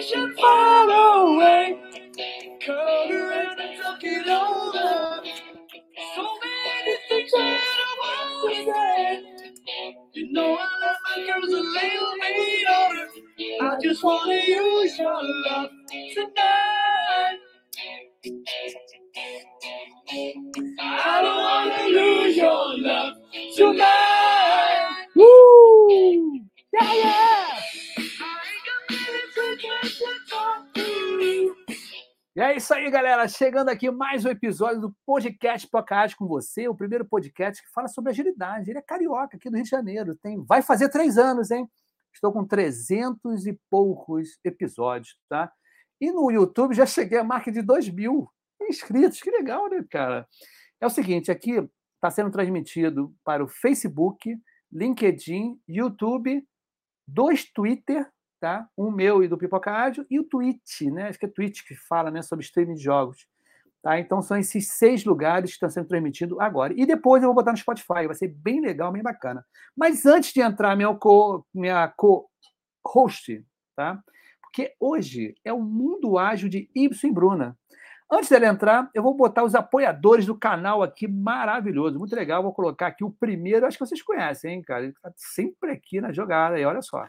salvation for galera. Chegando aqui mais um episódio do podcast Podcast com você, o primeiro podcast que fala sobre agilidade. Ele é carioca, aqui do Rio de Janeiro. Tem, vai fazer três anos, hein? Estou com 300 e poucos episódios, tá? E no YouTube já cheguei à marca de 2 mil inscritos. Que legal, né, cara? É o seguinte, aqui está sendo transmitido para o Facebook, LinkedIn, YouTube, dois Twitter, tá? Um meu e do Pipoca Ádio, e o Twitch, né? Acho que é Twitch que fala né, sobre streaming de jogos. Tá? Então são esses seis lugares que estão sendo transmitidos agora. E depois eu vou botar no Spotify, vai ser bem legal, bem bacana. Mas antes de entrar minha co, minha co-host, tá? Porque hoje é o mundo ágil de Ibsen Bruna. Antes dela entrar, eu vou botar os apoiadores do canal aqui, maravilhoso, muito legal. Vou colocar aqui o primeiro, acho que vocês conhecem, hein, cara? Ele está sempre aqui na jogada, e olha só.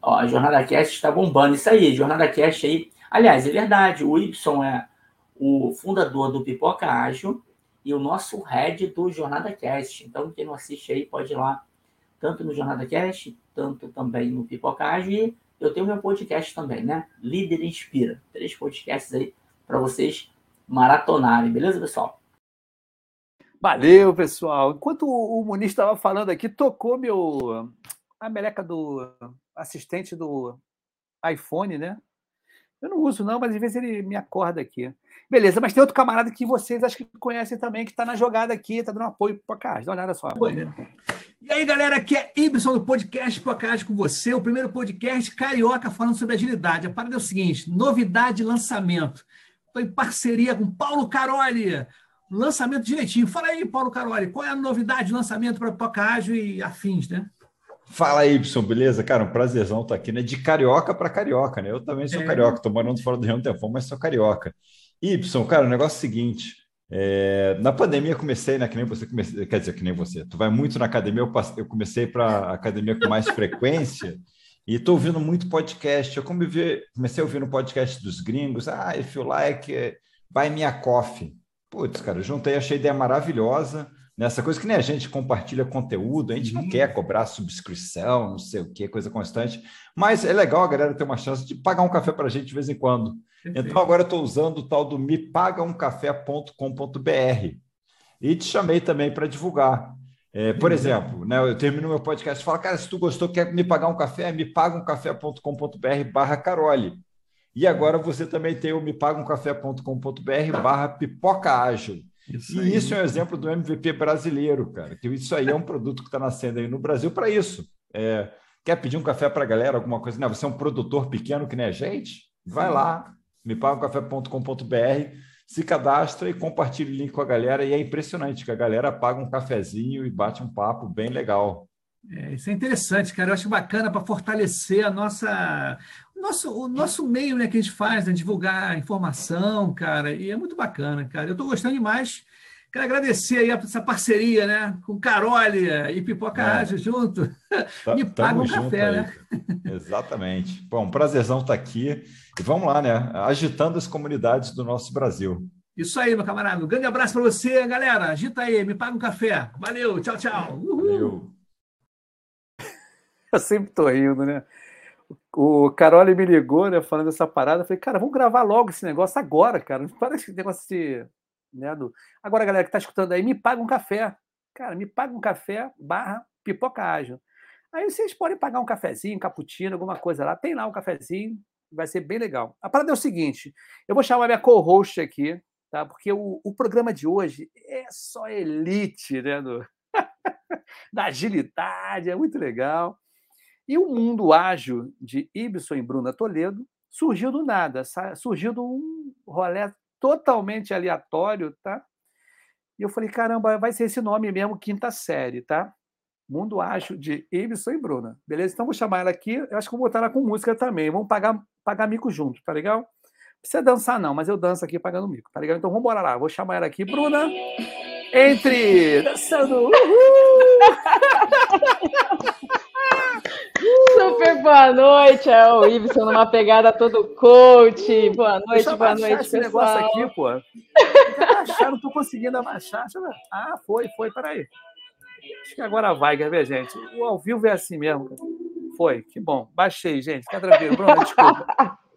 Ó, a Jornada Cast está bombando. Isso aí, Jornada Cast aí. Aliás, é verdade, o Y é o fundador do Pipoca Ágil e o nosso head do Jornada Cast. Então, quem não assiste aí pode ir lá, tanto no Jornada Cast, tanto também no Pipoca Ágil. E eu tenho meu podcast também, né? Líder Inspira. Três podcasts aí para vocês maratonarem, beleza, pessoal? Valeu, pessoal. Enquanto o Muniz estava falando aqui, tocou meu a meleca do assistente do iPhone, né? Eu não uso, não, mas às vezes ele me acorda aqui. Beleza, mas tem outro camarada que vocês acho que conhecem também, que está na jogada aqui, está dando apoio para cá. Dá uma olhada só. E aí, galera, aqui é Ibson do podcast Podcast com você, o primeiro podcast carioca falando sobre agilidade. A parada é o seguinte: novidade de lançamento. Estou em parceria com Paulo Caroli. Lançamento direitinho. Fala aí, Paulo Caroli, qual é a novidade de lançamento para Podcast e afins, né? Fala, Y, beleza? Cara, um prazerzão estar aqui, né? De carioca para carioca, né? Eu também sou é. carioca, tô morando fora do Rio um tempão, mas sou carioca. Y, cara, o negócio é o seguinte: é, na pandemia comecei, né? Que nem você comecei, quer dizer, que nem você. Tu vai muito na academia, eu, passei, eu comecei para academia com mais frequência e estou ouvindo muito podcast. Eu comecei, comecei a ouvir no podcast dos gringos. Ah, if you like, buy me a coffee. Putz, cara, juntei, achei a ideia maravilhosa nessa coisa que nem a gente compartilha conteúdo, a gente uhum. não quer cobrar subscrição, não sei o que, coisa constante, mas é legal a galera ter uma chance de pagar um café para a gente de vez em quando. Perfeito. Então agora eu estou usando o tal do mepagaumcafé.com.br e te chamei também para divulgar. É, por exemplo, né, eu termino meu podcast e falo, cara, se tu gostou, quer me pagar um café, me pagamcafé.com.br barra Carole. E agora você também tem o mepagaumcafé.com.br barra pipoca ágil. Isso e isso é um exemplo do MVP brasileiro, cara. Que isso aí é um produto que está nascendo aí no Brasil para isso. É, quer pedir um café para a galera, alguma coisa? Não, você é um produtor pequeno que nem a gente? Vai lá, mepagacafé.com.br, se cadastra e compartilha o link com a galera. E é impressionante que a galera paga um cafezinho e bate um papo bem legal. É, isso é interessante, cara. Eu acho bacana para fortalecer a nossa, nosso, o nosso meio né, que a gente faz, né, divulgar informação, cara. E é muito bacana, cara. Eu estou gostando demais. Quero agradecer aí essa parceria, né? Com Carolia e Pipoca é. Ágil junto. Tá, Me paga um café, aí. né? Exatamente. Bom, prazerzão estar tá aqui. E vamos lá, né? Agitando as comunidades do nosso Brasil. Isso aí, meu camarada. Um grande abraço para você, galera. Agita aí, me paga um café. Valeu, tchau, tchau. Uhul. Valeu. Eu sempre tô rindo, né? O Carole me ligou, né, falando essa parada. Eu falei, cara, vamos gravar logo esse negócio agora, cara. Não para esse negócio de. Né, do... Agora, galera que tá escutando aí, me paga um café. Cara, me paga um café barra pipoca ágil. Aí vocês podem pagar um cafezinho, cappuccino, alguma coisa lá. Tem lá um cafezinho, vai ser bem legal. A parada é o seguinte: eu vou chamar minha co-host aqui, tá? Porque o, o programa de hoje é só elite, né? Do... da agilidade, é muito legal. E o mundo ágil de Ibson e Bruna Toledo surgiu do nada, surgiu de um rolê totalmente aleatório, tá? E eu falei, caramba, vai ser esse nome mesmo, quinta série, tá? Mundo Ágil de Ibson e Bruna. Beleza? Então vou chamar ela aqui, eu acho que vou botar ela com música também. Vamos pagar, pagar mico junto, tá legal? Não precisa dançar, não, mas eu danço aqui pagando mico, tá legal? Então vamos embora lá. Vou chamar ela aqui, Bruna. Entre! Dançando! Uhul! Super boa noite, é o Ibson numa pegada todo coach. Boa noite, Deixa boa noite, esse pessoal. negócio aqui, pô. Abaixar, não tô conseguindo abaixar. Ah, foi, foi, peraí. Acho que agora vai, quer ver, gente? O ao vivo é assim mesmo. Foi, que bom. Baixei, gente. Fica tranquilo. Bruna, desculpa.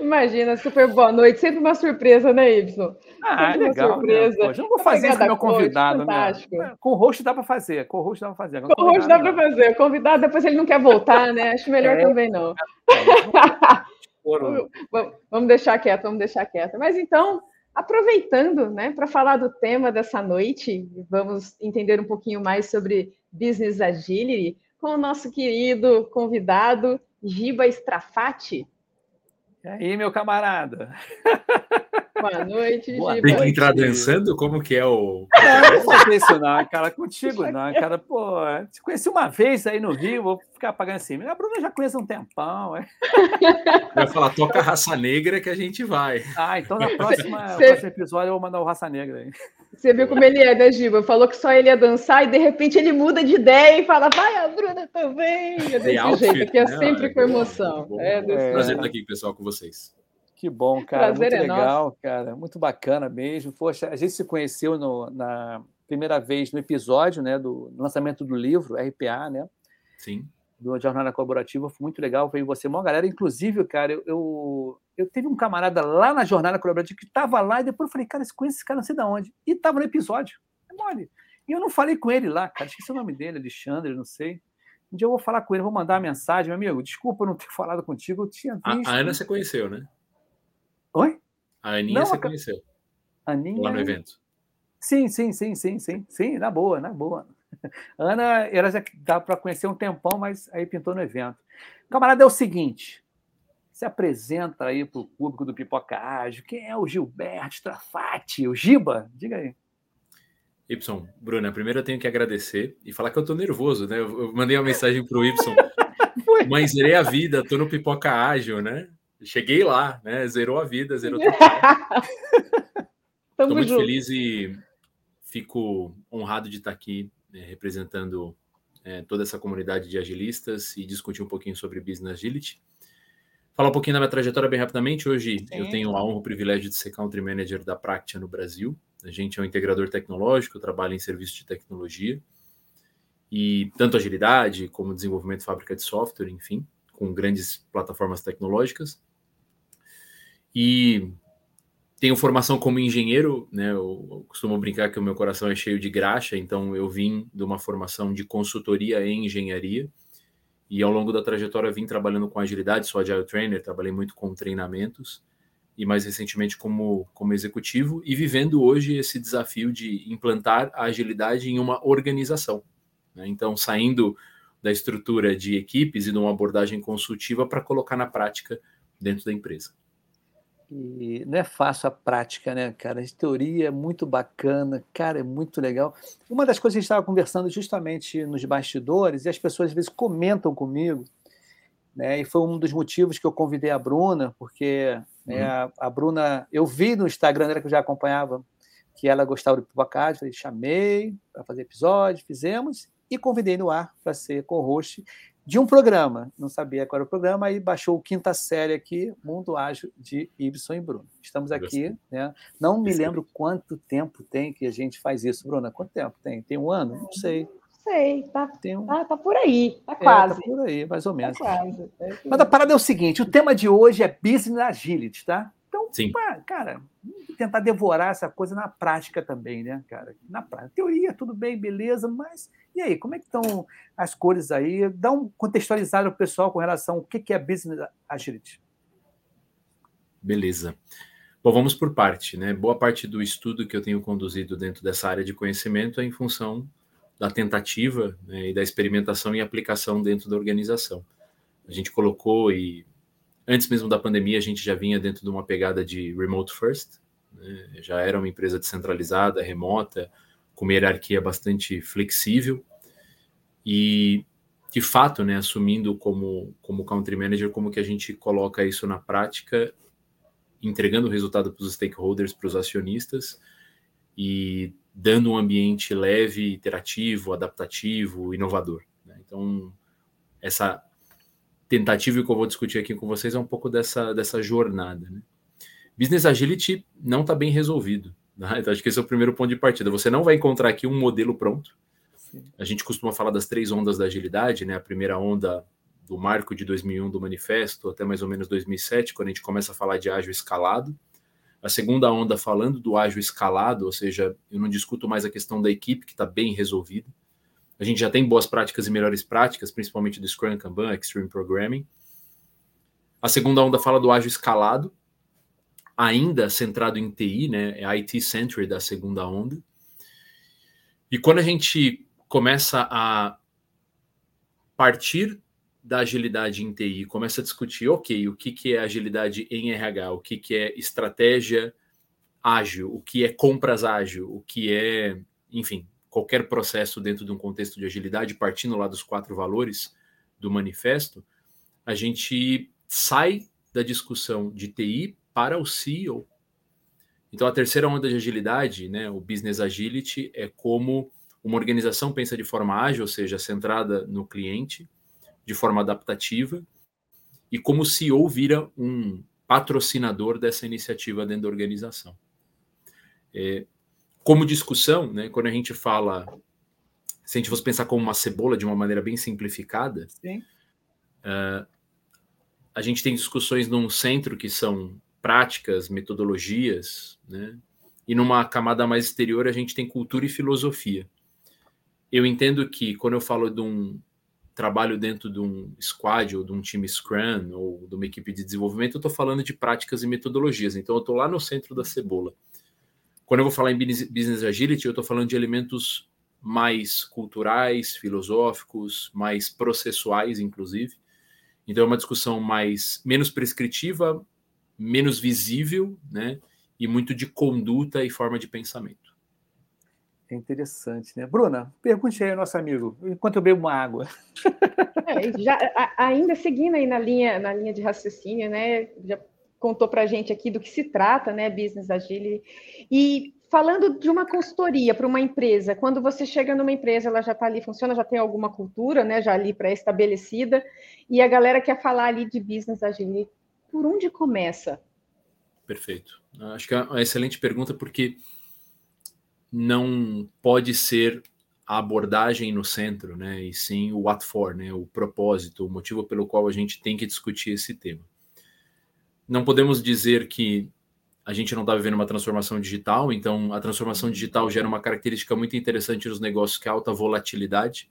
Imagina, super boa noite. Sempre uma surpresa, né, Ibson? Ah, Sempre uma legal. Né? surpresa. Poxa, eu não vou Uma fazer isso com meu coach, convidado, né? fantástico. Com o host dá para fazer. Com o host dá para fazer. Com o host dá para fazer. O convidado, depois ele não quer voltar, né? Acho melhor É. também não. não. Foram- Vamos- Vamos deixar quieto, vamos deixar quieto. Mas então, aproveitando, né, para falar do tema dessa noite, vamos entender um pouquinho mais sobre Business Agility com o nosso querido convidado Giba Strafati. E aí, meu camarada? Boa noite, Boa. Tem que entrar dançando? Como que é o. Não, não vou não, cara. Contigo não, cara. Pô, te conheci uma vez aí no Rio, vou ficar pagando assim. A Bruna já conhece há um tempão. é. Vai falar, toca raça negra que a gente vai. Ah, então na próxima, Cê- próximo episódio eu vou mandar o Raça Negra aí. Você viu como ele é, né, Giba? Falou que só ele ia dançar e de repente ele muda de ideia e fala, vai, a Bruna também. É desse outfit, jeito, que é né? sempre com Boa, emoção. É desse É. Prazer estar aqui, pessoal, com vocês. Que bom, cara. Prazer muito é legal, cara. Muito bacana mesmo. Poxa, a gente se conheceu no- na primeira vez no episódio, né, do lançamento do livro, RPA, né? Sim. do Jornada Colaborativa, foi muito legal, veio você, uma galera, inclusive, cara, eu, eu, eu teve um camarada lá na Jornada Colaborativa que estava lá, e depois eu falei, cara, eu conheço esse cara não sei de onde, e estava no episódio, é mole. E eu não falei com ele lá, cara, esqueci o nome dele, Alexandre, não sei. Um dia eu vou falar com ele, vou mandar uma mensagem, meu amigo, desculpa não ter falado contigo, eu tinha A, visto. a Ana você conheceu, né? Oi? A Aninha Não, você a- conheceu Aninha? lá no evento. Sim, sim, sim, sim, sim, sim, na boa, na boa. Ana, ela já dá para conhecer um tempão, mas aí pintou no evento. Camarada, é o seguinte: se apresenta aí para o público do Pipoca Ágil. Quem é o Gilberto Strafati? O Giba? Diga aí. Y, Bruna, primeiro eu tenho que agradecer e falar que eu tô nervoso, né? Eu, mandei uma mensagem pro Y. Mãe, zerei a vida, tô no pipoca ágil, né? Cheguei lá, né? Zerou a vida, zerou tudo. Estou muito junto. feliz e fico honrado de estar aqui eh, representando eh, toda essa comunidade de agilistas e discutir um pouquinho sobre Business Agility. Falar um pouquinho da minha trajetória bem rapidamente. Hoje eu Sim. tenho a honra e o privilégio de ser Country Manager da Practia no Brasil. A gente é um integrador tecnológico, trabalha em serviço de tecnologia e tanto agilidade como desenvolvimento de fábrica de software, enfim, com grandes plataformas tecnológicas. E tenho formação como engenheiro, né? Eu, eu costumo brincar que o meu coração é cheio de graxa, então eu vim de uma formação de consultoria em engenharia e ao longo da trajetória vim trabalhando com agilidade, sou agile trainer, trabalhei muito com treinamentos e mais recentemente como como executivo e vivendo hoje esse desafio de implantar a agilidade em uma organização. né? Então saindo da estrutura de equipes e de uma abordagem consultiva para colocar na prática dentro da empresa. E não é fácil a prática, né, cara? A teoria é muito bacana, cara, é muito legal. Uma das coisas que a gente estava conversando justamente nos bastidores, e as pessoas às vezes comentam comigo, né? E foi um dos motivos que eu convidei a Bruna, porque né, a, a Bruna, eu vi no Instagram dela que eu já acompanhava, que ela gostava do Pipocast, falei, chamei para fazer episódio, fizemos, e convidei no ar para ser co-host de um programa. Não sabia qual era o programa, aí baixou o quinta série aqui, Mundo Ágil de Ibson e Bruno. Estamos aqui, né? Não me lembro quanto tempo tem que a gente faz isso, Bruna. Quanto tempo tem? Tem um ano? Não sei. Sei, tá, Tem um. tá, tá por aí, tá é, quase. tá por aí, mais ou Tá menos. quase. É Mas a parada é o seguinte: o tema de hoje é Business Agility, tá? Então, Sim. pá, cara, tentar devorar essa coisa na prática também, né, cara? Na prática. Teoria, tudo bem, beleza, mas e aí, como é que estão as cores aí? Dá um contextualizado pro pessoal com relação ao que que é Business Agility. Beleza. Bom, vamos por parte, né? Boa parte do estudo que eu tenho conduzido dentro dessa área de conhecimento é em função da tentativa né, e da experimentação e aplicação dentro da organização. A gente colocou e antes mesmo da pandemia a gente já vinha dentro de uma pegada de remote first, né? já era uma empresa descentralizada, remota, com uma hierarquia bastante flexível e de fato, né, assumindo como, como country manager, como que a gente coloca isso na prática, entregando o resultado para os stakeholders, para os acionistas e dando um ambiente leve, interativo, adaptativo, inovador. Né? Então, essa tentativa que eu vou discutir aqui com vocês é um pouco dessa, dessa jornada. Né? Business Agility não está bem resolvido. Né? Então, acho que esse é o primeiro ponto de partida. Você não vai encontrar aqui um modelo pronto. A gente costuma falar das três ondas da agilidade, né? A primeira onda do marco de 2001 do manifesto até mais ou menos 2007, quando a gente começa a falar de ágil escalado. A segunda onda falando do ágil escalado, ou seja, eu não discuto mais a questão da equipe que está bem resolvida. A gente já tem boas práticas e melhores práticas, principalmente do Scrum, Kanban, Extreme Programming. A segunda onda fala do ágil escalado, ainda centrado em TI, né? É IT-centered da segunda onda. E quando a gente começa a partir da agilidade em TI, começa a discutir, ok, o que, que é agilidade em RH, o que, que é estratégia ágil, o que é compras ágil, o que é, enfim, qualquer processo dentro de um contexto de agilidade, partindo lá dos quatro valores do manifesto, a gente sai da discussão de TI para o CEO. Então, a terceira onda de agilidade, né, o Business Agility, é como uma organização pensa de forma ágil, ou seja, centrada no cliente, de forma adaptativa, e como o CEO vira um patrocinador dessa iniciativa dentro da organização. É, como discussão, né, quando a gente fala, se a gente fosse pensar como uma cebola de uma maneira bem simplificada, uh, a gente tem discussões num centro que são práticas, metodologias, né, e numa camada mais exterior a gente tem cultura e filosofia eu entendo que quando eu falo de um trabalho dentro de um squad ou de um time Scrum ou de uma equipe de desenvolvimento, eu estou falando de práticas e metodologias. Então, eu estou lá no centro da cebola. Quando eu vou falar em business agility, eu estou falando de elementos mais culturais, filosóficos, mais processuais, inclusive. Então, é uma discussão mais menos prescritiva, menos visível, né? E muito de conduta e forma de pensamento. É interessante, né? Bruna, pergunte aí ao nosso amigo, enquanto eu bebo uma água. É, já, ainda seguindo aí na linha, na linha de raciocínio, né? Já contou para a gente aqui do que se trata, né? Business Agile. E falando de uma consultoria para uma empresa, quando você chega numa empresa, ela já está ali, funciona, já tem alguma cultura, né? Já ali pré-estabelecida, e a galera quer falar ali de Business Agile. Por onde começa? Perfeito. Acho que é uma excelente pergunta, porque não pode ser a abordagem no centro, né, e sim o what for, né, o propósito, o motivo pelo qual a gente tem que discutir esse tema. Não podemos dizer que a gente não está vivendo uma transformação digital, então a transformação digital gera uma característica muito interessante nos negócios que é alta volatilidade.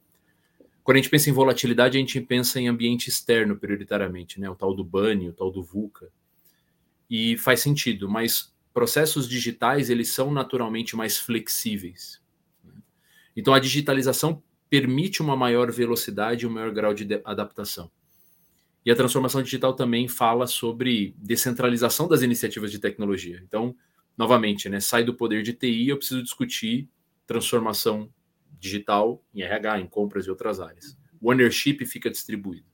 Quando a gente pensa em volatilidade, a gente pensa em ambiente externo prioritariamente, né, o tal do BANI, o tal do VUCA. E faz sentido, mas processos digitais eles são naturalmente mais flexíveis. Né? Então a digitalização permite uma maior velocidade e um maior grau de adaptação. E a transformação digital também fala sobre descentralização das iniciativas de tecnologia. Então, novamente, né, sai do poder de TI, eu preciso discutir transformação digital em RH, em compras e outras áreas. O ownership fica distribuído.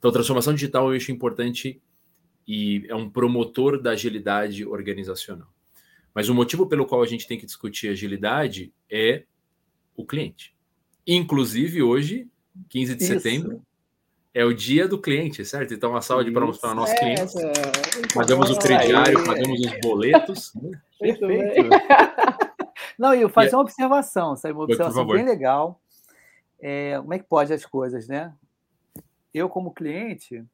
Então, transformação digital eu acho importante e é um promotor da agilidade organizacional. Mas o motivo pelo qual a gente tem que discutir agilidade é o cliente. Inclusive, hoje, 15 de Isso. setembro, é o dia do cliente, certo? Então, uma salva de palmas para nossos clientes. Pagamos o crediário, pagamos os boletos. Né? Perfeito. Não, e eu faço uma observação, sabe? Uma observação bem legal. É, como é que pode as coisas, né? Eu, como cliente,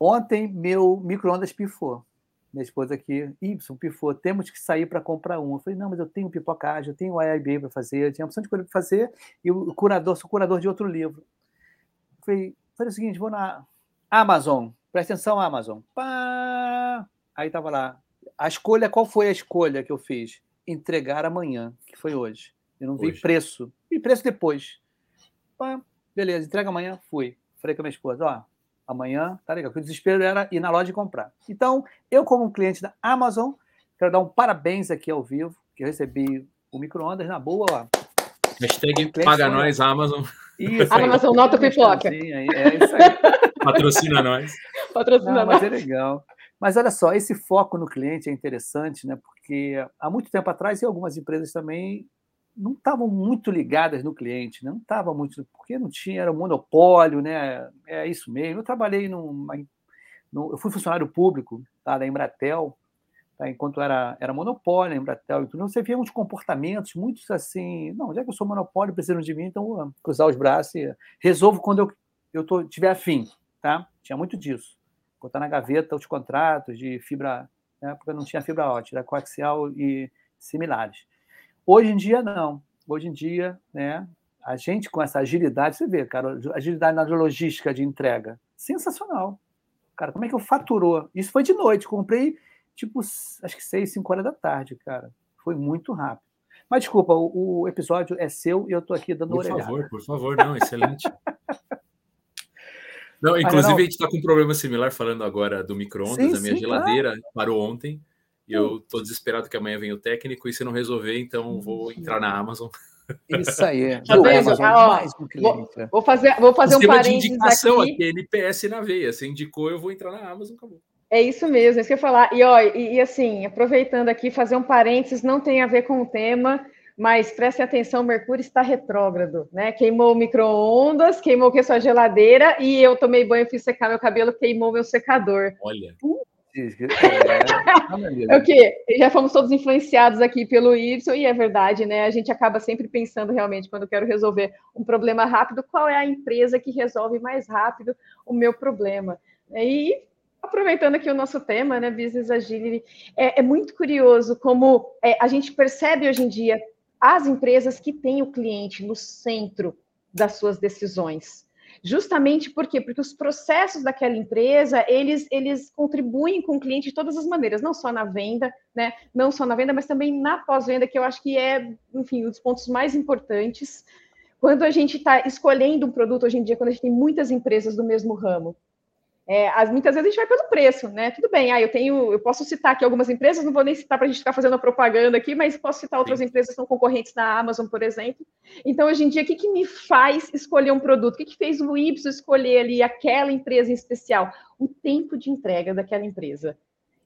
Ontem, meu micro-ondas pifou. Minha esposa aqui, Y, pifou. Temos que sair para comprar um. Eu falei, não, mas eu tenho pipocagem, eu tenho o IIB para fazer, eu tinha opção de coisa para fazer, e o curador, sou curador de outro livro. Eu falei, falei o seguinte, vou na Amazon, presta atenção, Amazon. Pá! Aí estava lá. A escolha, qual foi a escolha que eu fiz? Entregar amanhã, que foi hoje. Eu não vi hoje. preço. Vi preço depois. Pá, beleza, entrega amanhã, fui. Falei com a minha esposa, ó, amanhã, tá legal? Porque o desespero era ir na loja e comprar. Então, eu, como cliente da Amazon, quero dar um parabéns aqui ao vivo, que eu recebi o micro-ondas na boa, ó. Hashtag paga nós, Amazon. Isso, aí, Amazon Nota Pipoca. É isso aí. Patrocina nós. Patrocina Não, nós. Mas é legal. Mas olha só, esse foco no cliente é interessante, né? Porque há muito tempo atrás, e algumas empresas também não estavam muito ligadas no cliente, né? não estavam muito, porque não tinha, era um monopólio, né? É isso mesmo. Eu trabalhei numa. No, eu fui funcionário público tá, da Embratel, enquanto era, era monopólio, a Embratel e tudo. Você via uns comportamentos muito assim. Não, já que eu sou monopólio, precisam de mim, então cruzar os braços e resolvo quando eu, eu tô, tiver afim. Tá? Tinha muito disso. Botar na gaveta os contratos de fibra, na época não tinha fibra ótica, era coaxial e similares. Hoje em dia, não. Hoje em dia, né, a gente com essa agilidade, você vê, cara, agilidade na logística de entrega, sensacional. Cara, como é que eu faturou? Isso foi de noite, comprei tipo, acho que seis, cinco horas da tarde, cara. Foi muito rápido. Mas desculpa, o, o episódio é seu e eu estou aqui dando por orelhada. Por favor, por favor, não, excelente. não, inclusive não. a gente está com um problema similar falando agora do micro-ondas. A minha sim, geladeira claro. parou ontem e eu tô desesperado que amanhã vem o técnico e se não resolver, então vou entrar na Amazon. Isso aí. Tá Amazon, ah, mais um. Vou, vou fazer, vou fazer um parênteses de indicação aqui. aqui, NPS na veia. Você indicou, eu vou entrar na Amazon, acabou. É isso mesmo, é isso que eu ia falar. E, ó, e, e, assim, aproveitando aqui, fazer um parênteses, não tem a ver com o tema, mas preste atenção, Mercúrio está retrógrado, né? Queimou o micro-ondas, queimou a sua geladeira, e eu tomei banho, fiz secar meu cabelo, queimou meu secador. Olha. É o quê? Já fomos todos influenciados aqui pelo Y, e é verdade, né? A gente acaba sempre pensando realmente, quando eu quero resolver um problema rápido, qual é a empresa que resolve mais rápido o meu problema? E aproveitando aqui o nosso tema, né, Business Agility, é, é muito curioso como é, a gente percebe hoje em dia as empresas que têm o cliente no centro das suas decisões. Justamente por quê? Porque os processos daquela empresa, eles, eles contribuem com o cliente de todas as maneiras, não só na venda, né? Não só na venda, mas também na pós-venda, que eu acho que é, enfim, um dos pontos mais importantes. Quando a gente está escolhendo um produto hoje em dia, quando a gente tem muitas empresas do mesmo ramo, é, as, muitas vezes a gente vai pelo preço, né? Tudo bem, ah, eu tenho, eu posso citar aqui algumas empresas, não vou nem citar para a gente ficar fazendo a propaganda aqui, mas posso citar outras Sim. empresas que são concorrentes da Amazon, por exemplo. Então, hoje em dia, o que, que me faz escolher um produto? O que, que fez o Y escolher ali aquela empresa em especial? O tempo de entrega daquela empresa.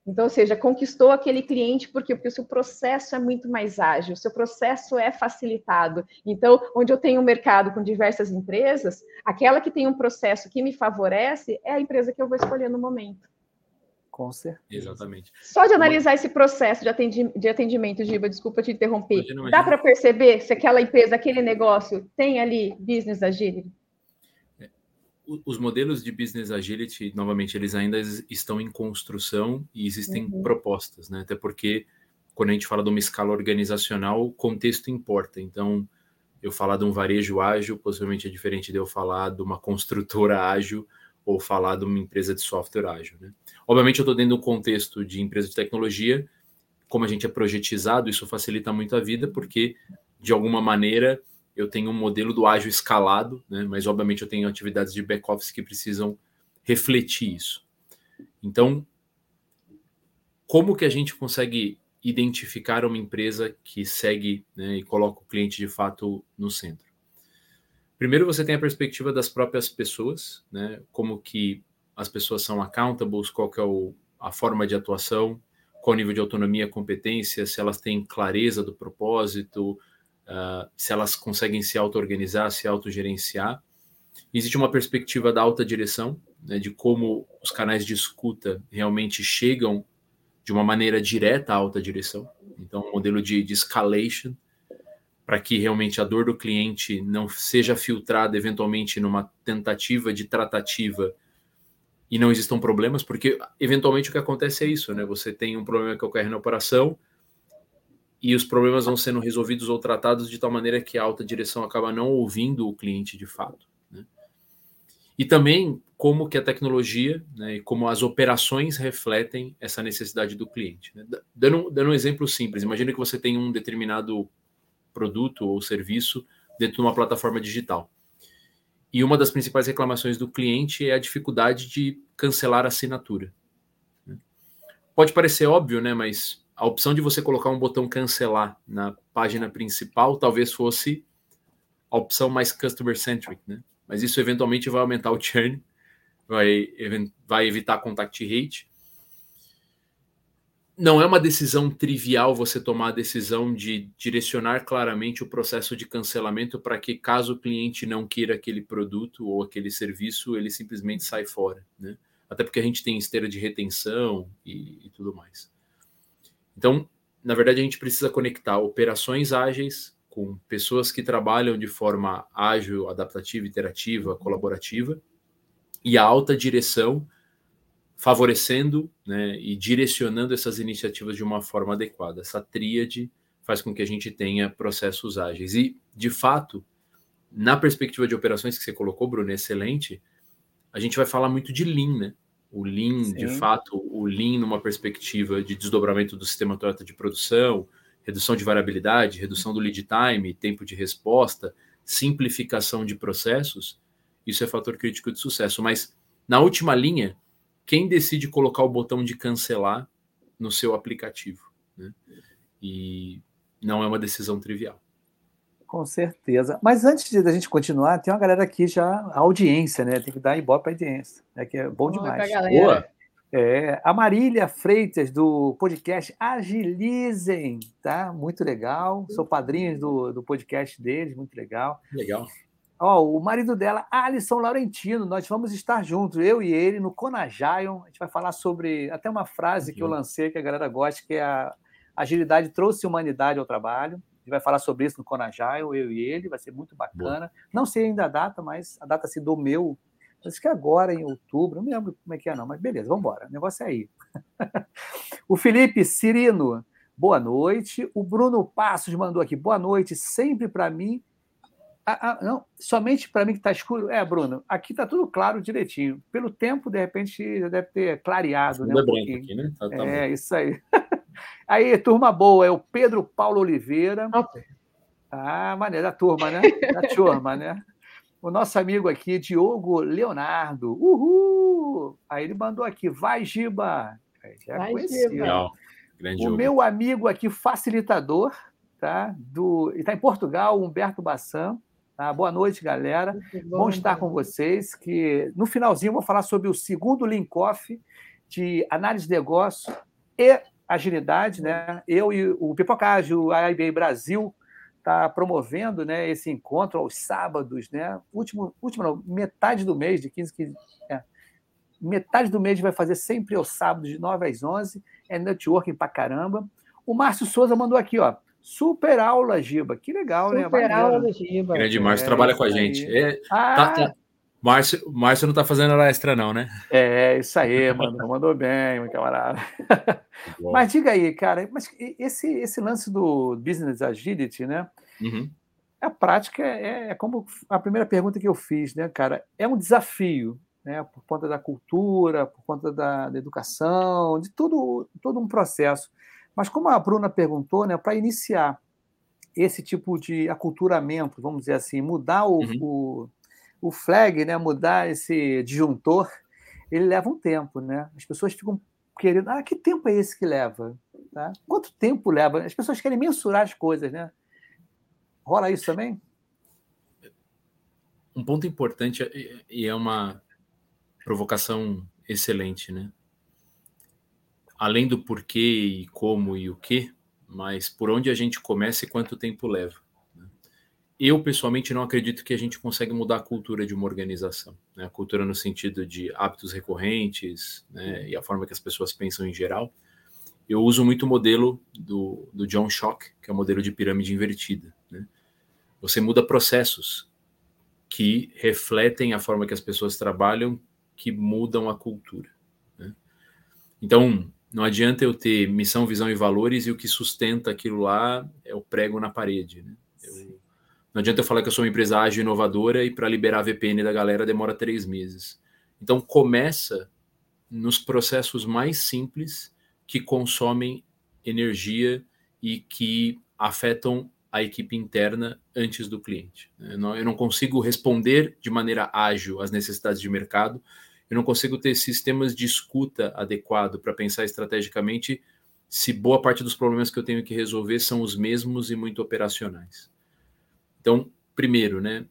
Então, ou seja, conquistou aquele cliente por quê? Porque o seu processo é muito mais ágil, o seu processo é facilitado. Então, onde eu tenho um mercado com diversas empresas, aquela que tem um processo que me favorece é a empresa que eu vou escolher no momento. Com certeza. Exatamente. Só de analisar esse processo de atendimento, de atendimento Giba, desculpa te interromper, imagina, imagina. dá para perceber se aquela empresa, aquele negócio tem ali business agility? Os modelos de business agility, novamente, eles ainda estão em construção e existem uhum. propostas, né? Até porque quando a gente fala de uma escala organizacional, o contexto importa. Então, eu falar de um varejo ágil possivelmente é diferente de eu falar de uma construtora ágil ou falar de uma empresa de software ágil, né? Obviamente, eu estou dentro do contexto de empresa de tecnologia, como a gente é projetizado, isso facilita muito a vida, porque de alguma maneira eu tenho um modelo do ágil escalado, né? mas obviamente eu tenho atividades de back-office que precisam refletir isso. Então, como que a gente consegue identificar uma empresa que segue né, e coloca o cliente de fato no centro? Primeiro, você tem a perspectiva das próprias pessoas, né? como que as pessoas são accountables, qual que é o, a forma de atuação, qual o nível de autonomia, competência, se elas têm clareza do propósito, uh, se elas conseguem se auto-organizar, se autogerenciar. Existe uma perspectiva da alta direção, né, de como os canais de escuta realmente chegam de uma maneira direta à alta direção. Então, um modelo de, de escalation, para que realmente a dor do cliente não seja filtrada eventualmente numa tentativa de tratativa e não existam problemas, porque eventualmente o que acontece é isso, né? Você tem um problema que ocorre na operação, e os problemas vão sendo resolvidos ou tratados de tal maneira que a alta direção acaba não ouvindo o cliente de fato. Né? E também como que a tecnologia né, e como as operações refletem essa necessidade do cliente. Né? Dando, dando um exemplo simples, imagine que você tem um determinado produto ou serviço dentro de uma plataforma digital. E uma das principais reclamações do cliente é a dificuldade de cancelar a assinatura. Né? Pode parecer óbvio, né? Mas a opção de você colocar um botão cancelar na página principal talvez fosse a opção mais customer-centric, né? Mas isso eventualmente vai aumentar o churn, vai, vai evitar contact rate. Não é uma decisão trivial você tomar a decisão de direcionar claramente o processo de cancelamento para que, caso o cliente não queira aquele produto ou aquele serviço, ele simplesmente sai fora, né? Até porque a gente tem esteira de retenção e, e tudo mais. Então, na verdade, a gente precisa conectar operações ágeis com pessoas que trabalham de forma ágil, adaptativa, iterativa, colaborativa, e a alta direção favorecendo né, e direcionando essas iniciativas de uma forma adequada. Essa tríade faz com que a gente tenha processos ágeis. E, de fato, na perspectiva de operações que você colocou, Bruno, excelente, a gente vai falar muito de Lean, né? O Lean, Sim. de fato, o Lean numa perspectiva de desdobramento do sistema toyota de produção, redução de variabilidade, redução do lead time, tempo de resposta, simplificação de processos, isso é fator crítico de sucesso. Mas, na última linha, quem decide colocar o botão de cancelar no seu aplicativo? Né? E não é uma decisão trivial. Com certeza. Mas antes de a gente continuar, tem uma galera aqui já, a audiência, né? Tem que dar ibope para a audiência, né? que é bom demais. Boa. É, a Marília Freitas, do podcast Agilizem, tá? Muito legal. Sou padrinho do, do podcast deles, muito legal. Legal. Ó, o marido dela, Alisson Laurentino, nós vamos estar juntos, eu e ele, no Conagion. A gente vai falar sobre até uma frase que eu uhum. lancei que a galera gosta, que é a agilidade trouxe humanidade ao trabalho gente vai falar sobre isso no Conajaio, eu e ele, vai ser muito bacana. Boa. Não sei ainda a data, mas a data se do meu. Acho que agora, em outubro, não me lembro como é que é, não, mas beleza, vamos embora. O negócio é aí. o Felipe Cirino, boa noite. O Bruno Passos mandou aqui, boa noite, sempre para mim. Ah, ah, não, somente para mim que está escuro. É, Bruno, aqui está tudo claro direitinho. Pelo tempo, de repente, já deve ter clareado. Né, um branco aqui, né? Tá, tá é, bom. isso aí. Aí, turma boa, é o Pedro Paulo Oliveira. Ah, maneira, da turma, né? Da turma, né? O nosso amigo aqui, Diogo Leonardo. Uhul! Aí ele mandou aqui, vai, Giba. Já vai, Giba. o meu amigo aqui, facilitador, tá? Do, está em Portugal, Humberto Bassan. Tá? Boa noite, galera. Bom, bom, estar com vocês. Que no finalzinho eu vou falar sobre o segundo link-off de análise de negócio e agilidade, né? Eu e o Pipocágio, a IBA Brasil, está promovendo né, esse encontro aos sábados, né? Último, último não, metade do mês, de 15, 15 é, metade do mês vai fazer sempre aos sábados, de 9 às 11, é networking pra caramba. O Márcio Souza mandou aqui, ó, super aula, Giba, que legal, super né? Super aula Giba. Grande Márcio é, trabalha com a gente. É, ah, tá, tá. Márcio, Márcio não está fazendo hora extra, não, né? É, isso aí, mano. Mandou bem, meu camarada. Mas diga aí, cara, mas esse, esse lance do business agility, né? Uhum. A prática é, é, como a primeira pergunta que eu fiz, né, cara? É um desafio, né? Por conta da cultura, por conta da, da educação, de tudo, todo um processo. Mas como a Bruna perguntou, né, para iniciar esse tipo de aculturamento, vamos dizer assim, mudar o, uhum. o o flag, né, mudar esse disjuntor, ele leva um tempo, né? As pessoas ficam querendo, ah, que tempo é esse que leva? Tá? Quanto tempo leva? As pessoas querem mensurar as coisas, né? Rola isso também? Um ponto importante e é uma provocação excelente, né? Além do porquê e como e o que, mas por onde a gente começa e quanto tempo leva eu pessoalmente não acredito que a gente consegue mudar a cultura de uma organização, né? a cultura no sentido de hábitos recorrentes né? e a forma que as pessoas pensam em geral. Eu uso muito o modelo do, do John Schock, que é o modelo de pirâmide invertida. Né? Você muda processos que refletem a forma que as pessoas trabalham, que mudam a cultura. Né? Então, não adianta eu ter missão, visão e valores e o que sustenta aquilo lá é o prego na parede. Né? Eu, não adianta eu falar que eu sou uma empresa ágil e inovadora e para liberar a VPN da galera demora três meses. Então começa nos processos mais simples que consomem energia e que afetam a equipe interna antes do cliente. Eu não, eu não consigo responder de maneira ágil às necessidades de mercado, eu não consigo ter sistemas de escuta adequado para pensar estrategicamente se boa parte dos problemas que eu tenho que resolver são os mesmos e muito operacionais. Então, primeiro, né,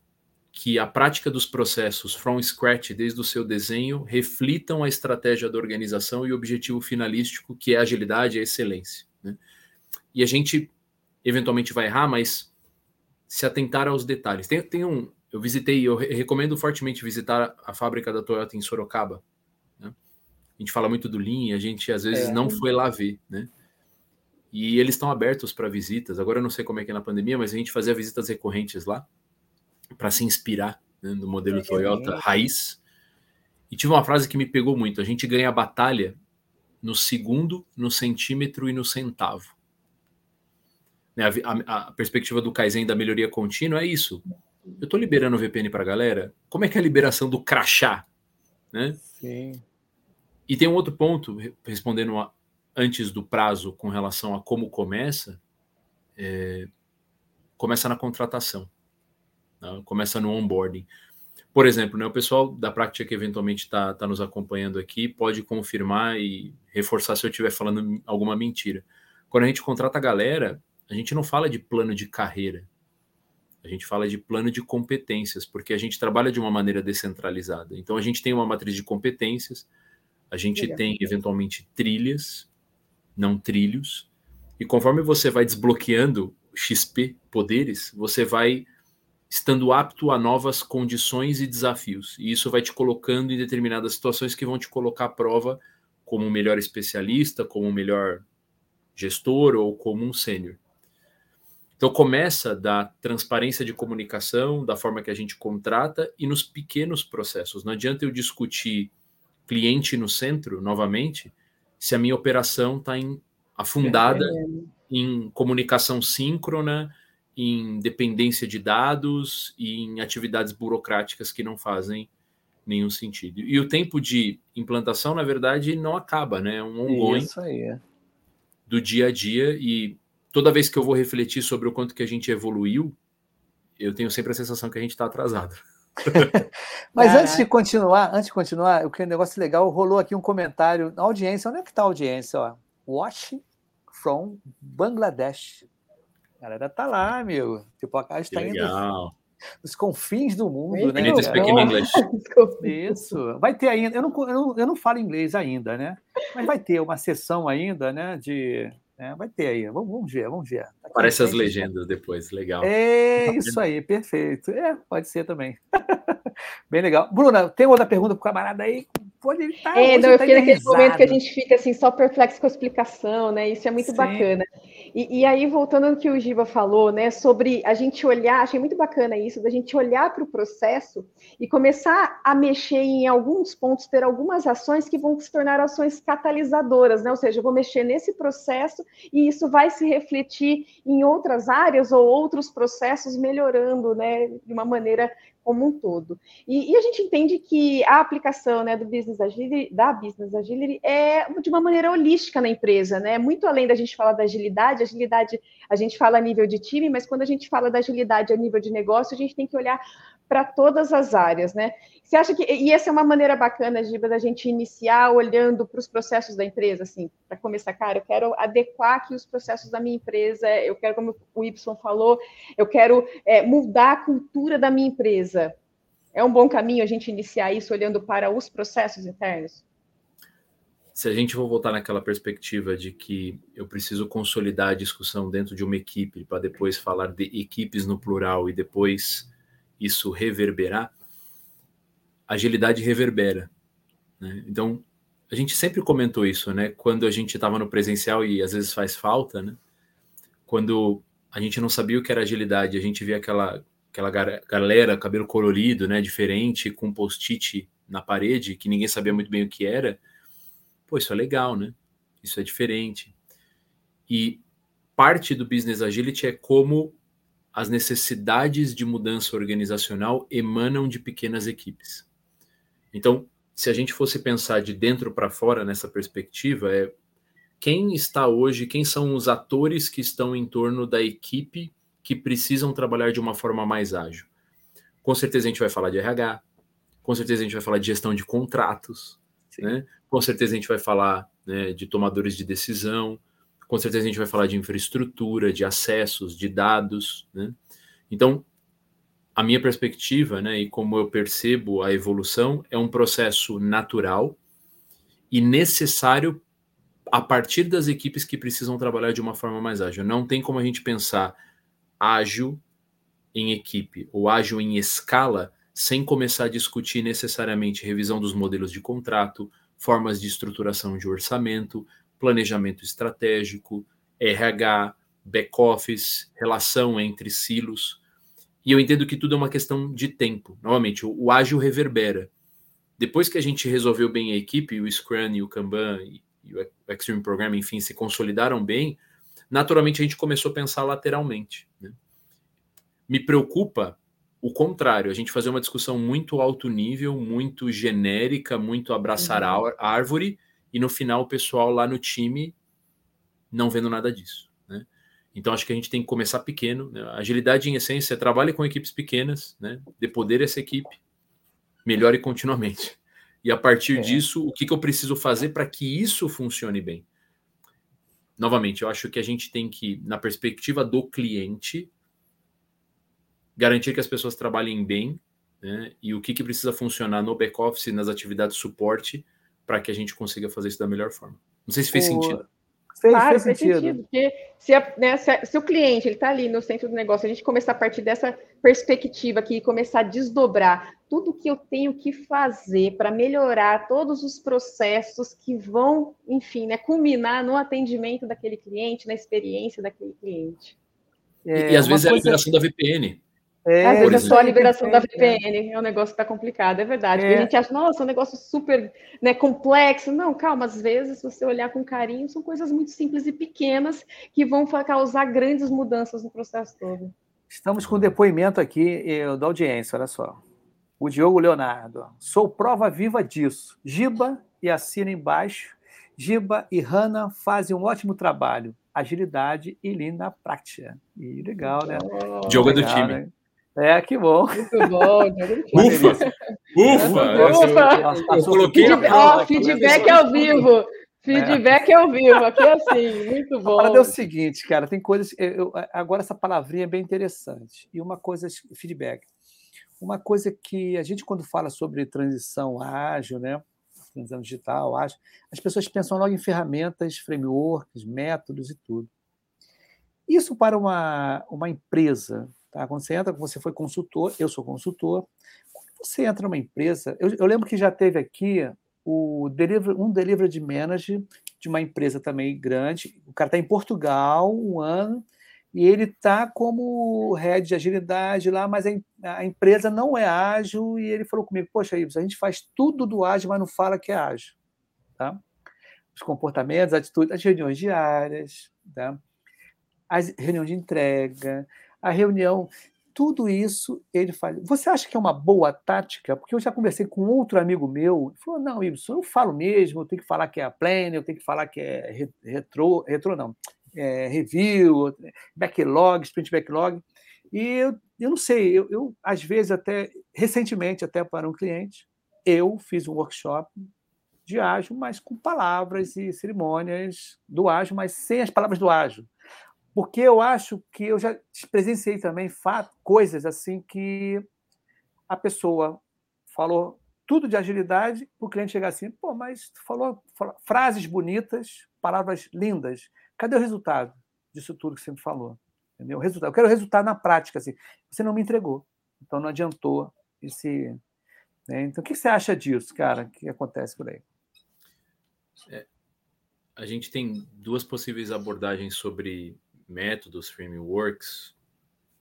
que a prática dos processos from scratch, desde o seu desenho, reflitam a estratégia da organização e o objetivo finalístico, que é a agilidade e a excelência. Né? E a gente eventualmente vai errar, mas se atentar aos detalhes. Tem, tem um, eu visitei, eu recomendo fortemente visitar a fábrica da Toyota em Sorocaba. Né? A gente fala muito do Lean, a gente às vezes é. não foi lá ver, né? E eles estão abertos para visitas. Agora eu não sei como é que é na pandemia, mas a gente fazia visitas recorrentes lá para se inspirar né, no modelo é. Toyota raiz. E tive uma frase que me pegou muito: a gente ganha a batalha no segundo, no centímetro e no centavo. Né, a, a, a perspectiva do Kaizen da melhoria contínua é isso. Eu estou liberando o VPN para a galera. Como é que é a liberação do crachá? Né? Sim. E tem um outro ponto, respondendo a, antes do prazo com relação a como começa, é, começa na contratação, né? começa no onboarding. Por exemplo, né, o pessoal da prática que eventualmente está tá nos acompanhando aqui pode confirmar e reforçar se eu estiver falando alguma mentira. Quando a gente contrata a galera, a gente não fala de plano de carreira, a gente fala de plano de competências, porque a gente trabalha de uma maneira descentralizada. Então a gente tem uma matriz de competências, a gente Legal. tem eventualmente trilhas, não trilhos, e conforme você vai desbloqueando XP poderes, você vai estando apto a novas condições e desafios. E isso vai te colocando em determinadas situações que vão te colocar à prova como um melhor especialista, como um melhor gestor ou como um sênior. Então começa da transparência de comunicação, da forma que a gente contrata e nos pequenos processos. Não adianta eu discutir cliente no centro novamente se a minha operação está afundada em comunicação síncrona, em dependência de dados e em atividades burocráticas que não fazem nenhum sentido. E o tempo de implantação, na verdade, não acaba, né? É um ongoing do dia a dia e toda vez que eu vou refletir sobre o quanto que a gente evoluiu, eu tenho sempre a sensação que a gente está atrasado. Mas antes de continuar, antes de continuar, o que é um negócio legal, rolou aqui um comentário na audiência. Onde é que está a audiência? Ó? Watch from Bangladesh. A galera tá lá, meu. Tipo, a casa está indo nos confins do mundo, né? Need speak in English. Isso. Vai ter ainda. Eu não, eu, não, eu não falo inglês ainda, né? Mas vai ter uma sessão ainda, né? De é, vai ter aí, vamos, vamos ver, vamos ver. Tá Aparece as legendas depois, legal. É isso aí, perfeito. É, pode ser também. Bem legal. Bruna, tem outra pergunta para o camarada aí? Pode estar. É, não, eu tá fiquei naquele momento que a gente fica assim, só perplexo com a explicação, né? Isso é muito Sim. bacana. E, e, aí, voltando ao que o Giba falou, né, sobre a gente olhar, achei muito bacana isso, da gente olhar para o processo e começar a mexer em alguns pontos, ter algumas ações que vão se tornar ações catalisadoras, né? Ou seja, eu vou mexer nesse processo e isso vai se refletir em outras áreas ou outros processos melhorando, né, de uma maneira como um todo. E, e, a gente entende que a aplicação né, do Business Agility, da Business Agility é de uma maneira holística na empresa, né? Muito além da gente falar da agilidade, agilidade a gente fala a nível de time, mas quando a gente fala da agilidade a nível de negócio, a gente tem que olhar para todas as áreas, né? Você acha que e essa é uma maneira bacana, Giba, da gente iniciar olhando para os processos da empresa, assim, para começar, cara, eu quero adequar aqui os processos da minha empresa, eu quero, como o Y falou, eu quero é, mudar a cultura da minha empresa. É um bom caminho a gente iniciar isso olhando para os processos internos? Se a gente for voltar naquela perspectiva de que eu preciso consolidar a discussão dentro de uma equipe para depois falar de equipes no plural e depois isso reverberar, agilidade reverbera. Né? Então, a gente sempre comentou isso, né? Quando a gente estava no presencial e às vezes faz falta, né? Quando a gente não sabia o que era agilidade, a gente via aquela aquela galera, cabelo colorido, né, diferente, com post-it na parede, que ninguém sabia muito bem o que era. Pô, isso é legal, né? Isso é diferente. E parte do business agility é como as necessidades de mudança organizacional emanam de pequenas equipes. Então, se a gente fosse pensar de dentro para fora nessa perspectiva, é quem está hoje, quem são os atores que estão em torno da equipe que precisam trabalhar de uma forma mais ágil. Com certeza a gente vai falar de RH, com certeza a gente vai falar de gestão de contratos, né? com certeza a gente vai falar né, de tomadores de decisão, com certeza a gente vai falar de infraestrutura, de acessos, de dados. Né? Então, a minha perspectiva, né, e como eu percebo a evolução, é um processo natural e necessário a partir das equipes que precisam trabalhar de uma forma mais ágil. Não tem como a gente pensar ágil em equipe ou ágil em escala sem começar a discutir necessariamente revisão dos modelos de contrato, formas de estruturação de orçamento, planejamento estratégico, RH, back-office, relação entre silos. E eu entendo que tudo é uma questão de tempo. Novamente, o, o ágil reverbera. Depois que a gente resolveu bem a equipe, o Scrum e o Kanban e, e o Extreme Program, enfim, se consolidaram bem, naturalmente a gente começou a pensar lateralmente. Né? Me preocupa o contrário, a gente fazer uma discussão muito alto nível, muito genérica, muito abraçar uhum. a árvore, e no final o pessoal lá no time não vendo nada disso. Né? Então acho que a gente tem que começar pequeno. Né? Agilidade em essência, trabalhe com equipes pequenas, né? dê poder a essa equipe, melhore continuamente. E a partir é. disso, o que, que eu preciso fazer para que isso funcione bem? Novamente, eu acho que a gente tem que, na perspectiva do cliente, garantir que as pessoas trabalhem bem, né? E o que, que precisa funcionar no back-office, nas atividades de suporte, para que a gente consiga fazer isso da melhor forma. Não sei se fez o... sentido. Fez, claro, fez, fez sentido. sentido. Porque se, a, né, se, se, o cliente está ali no centro do negócio, a gente começar a partir dessa perspectiva aqui e começar a desdobrar tudo que eu tenho que fazer para melhorar todos os processos que vão, enfim, né, culminar no atendimento daquele cliente, na experiência daquele cliente. É, e, e às vezes coisa... é a liberação da VPN. É, Às vezes é só a liberação da VPN, é um negócio que está complicado, é verdade. É. A gente acha, nossa, é um negócio super né, complexo. Não, calma, às vezes, se você olhar com carinho, são coisas muito simples e pequenas que vão causar grandes mudanças no processo todo. Estamos com um depoimento aqui da audiência, olha só. O Diogo Leonardo. Sou prova viva disso. Giba e assina embaixo. Giba e Hanna fazem um ótimo trabalho. Agilidade e Lean na prática. E legal, né? Diogo é do time. Né? É, que bom. Muito bom. Ufa! Ufa! Ufa! Eu, eu coloquei feedback, ó, feedback ao vivo. Feedback é. ao vivo, aqui é assim, muito bom. A é o seguinte, cara, tem coisas. Eu, agora, essa palavrinha é bem interessante. E uma coisa, feedback. Uma coisa que a gente, quando fala sobre transição ágil, né? Transição digital, ágil, as pessoas pensam logo em ferramentas, frameworks, métodos e tudo. Isso para uma, uma empresa Tá? Quando você entra, você foi consultor, eu sou consultor. Quando você entra numa empresa, eu, eu lembro que já teve aqui o delivery, um delivery manager de uma empresa também grande. O cara está em Portugal um ano e ele está como head de agilidade lá, mas a, a, empresa não é ágil e ele falou comigo, poxa, Ives, a gente faz tudo do ágil, mas não fala que é ágil. Tá? Os comportamentos, atitudes, as reuniões diárias, tá? as reuniões de entrega, a reunião, tudo isso ele faz. Você acha que é uma boa tática? Porque eu já conversei com outro amigo meu, ele falou: não, Ibson, eu falo mesmo, eu tenho que falar que é a planner, eu tenho que falar que é retro, retro não, é review, backlog, sprint backlog. E eu, eu não sei, eu, eu, às vezes até, recentemente, até para um cliente, eu fiz um workshop de ágil, mas com palavras e cerimônias do ágil, mas sem as palavras do ágil. Porque eu acho que eu já presenciei também coisas assim que a pessoa falou tudo de agilidade, o cliente chegar assim, pô, mas falou, frases bonitas, palavras lindas. Cadê o resultado disso tudo que você me falou? Entendeu? O resultado. Eu quero o resultado na prática. Assim. Você não me entregou. Então não adiantou esse. Né? Então, o que você acha disso, cara? que acontece por aí? É, a gente tem duas possíveis abordagens sobre métodos, frameworks,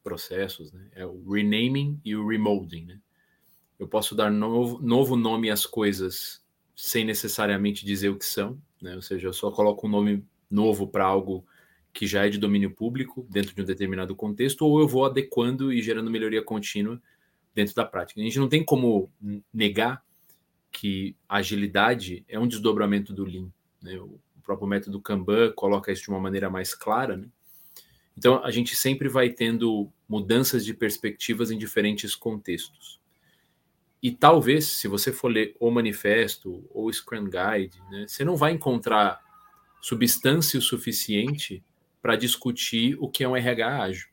processos, né? É o renaming e o remolding, né? Eu posso dar novo, novo nome às coisas sem necessariamente dizer o que são, né? Ou seja, eu só coloco um nome novo para algo que já é de domínio público dentro de um determinado contexto, ou eu vou adequando e gerando melhoria contínua dentro da prática. A gente não tem como negar que agilidade é um desdobramento do Lean. Né? O próprio método Kanban coloca isso de uma maneira mais clara, né? Então, a gente sempre vai tendo mudanças de perspectivas em diferentes contextos. E talvez, se você for ler o manifesto ou o Scrum Guide, né, você não vai encontrar substância o suficiente para discutir o que é um RH ágil.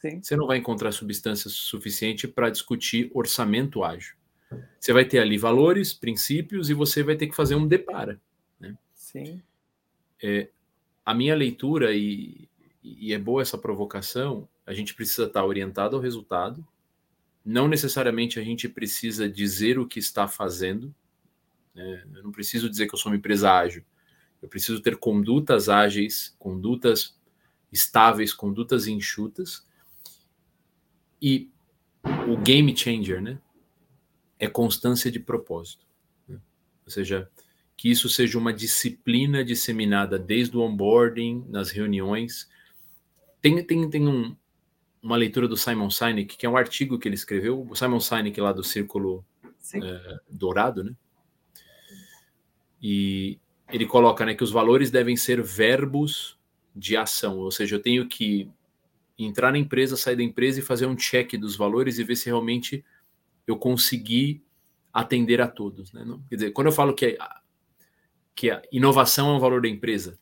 Sim. você não vai encontrar substância suficiente para discutir orçamento ágil. Você vai ter ali valores, princípios e você vai ter que fazer um depara. Né? Sim. É, a minha leitura, e, e é boa essa provocação, a gente precisa estar orientado ao resultado, não necessariamente a gente precisa dizer o que está fazendo. Né? Eu não preciso dizer que eu sou uma empresa ágil. Eu preciso ter condutas ágeis, condutas estáveis, condutas enxutas. E o game changer, né? É constância de propósito. Né? Ou seja, que isso seja uma disciplina disseminada desde o onboarding, nas reuniões. Tem, tem, tem um, uma leitura do Simon Sinek, que é um artigo que ele escreveu, o Simon Sinek lá do Círculo é, Dourado, né? E ele coloca né, que os valores devem ser verbos de ação, ou seja, eu tenho que entrar na empresa, sair da empresa e fazer um check dos valores e ver se realmente eu consegui atender a todos. Né? Quer dizer, quando eu falo que, a, que a inovação é um valor da empresa,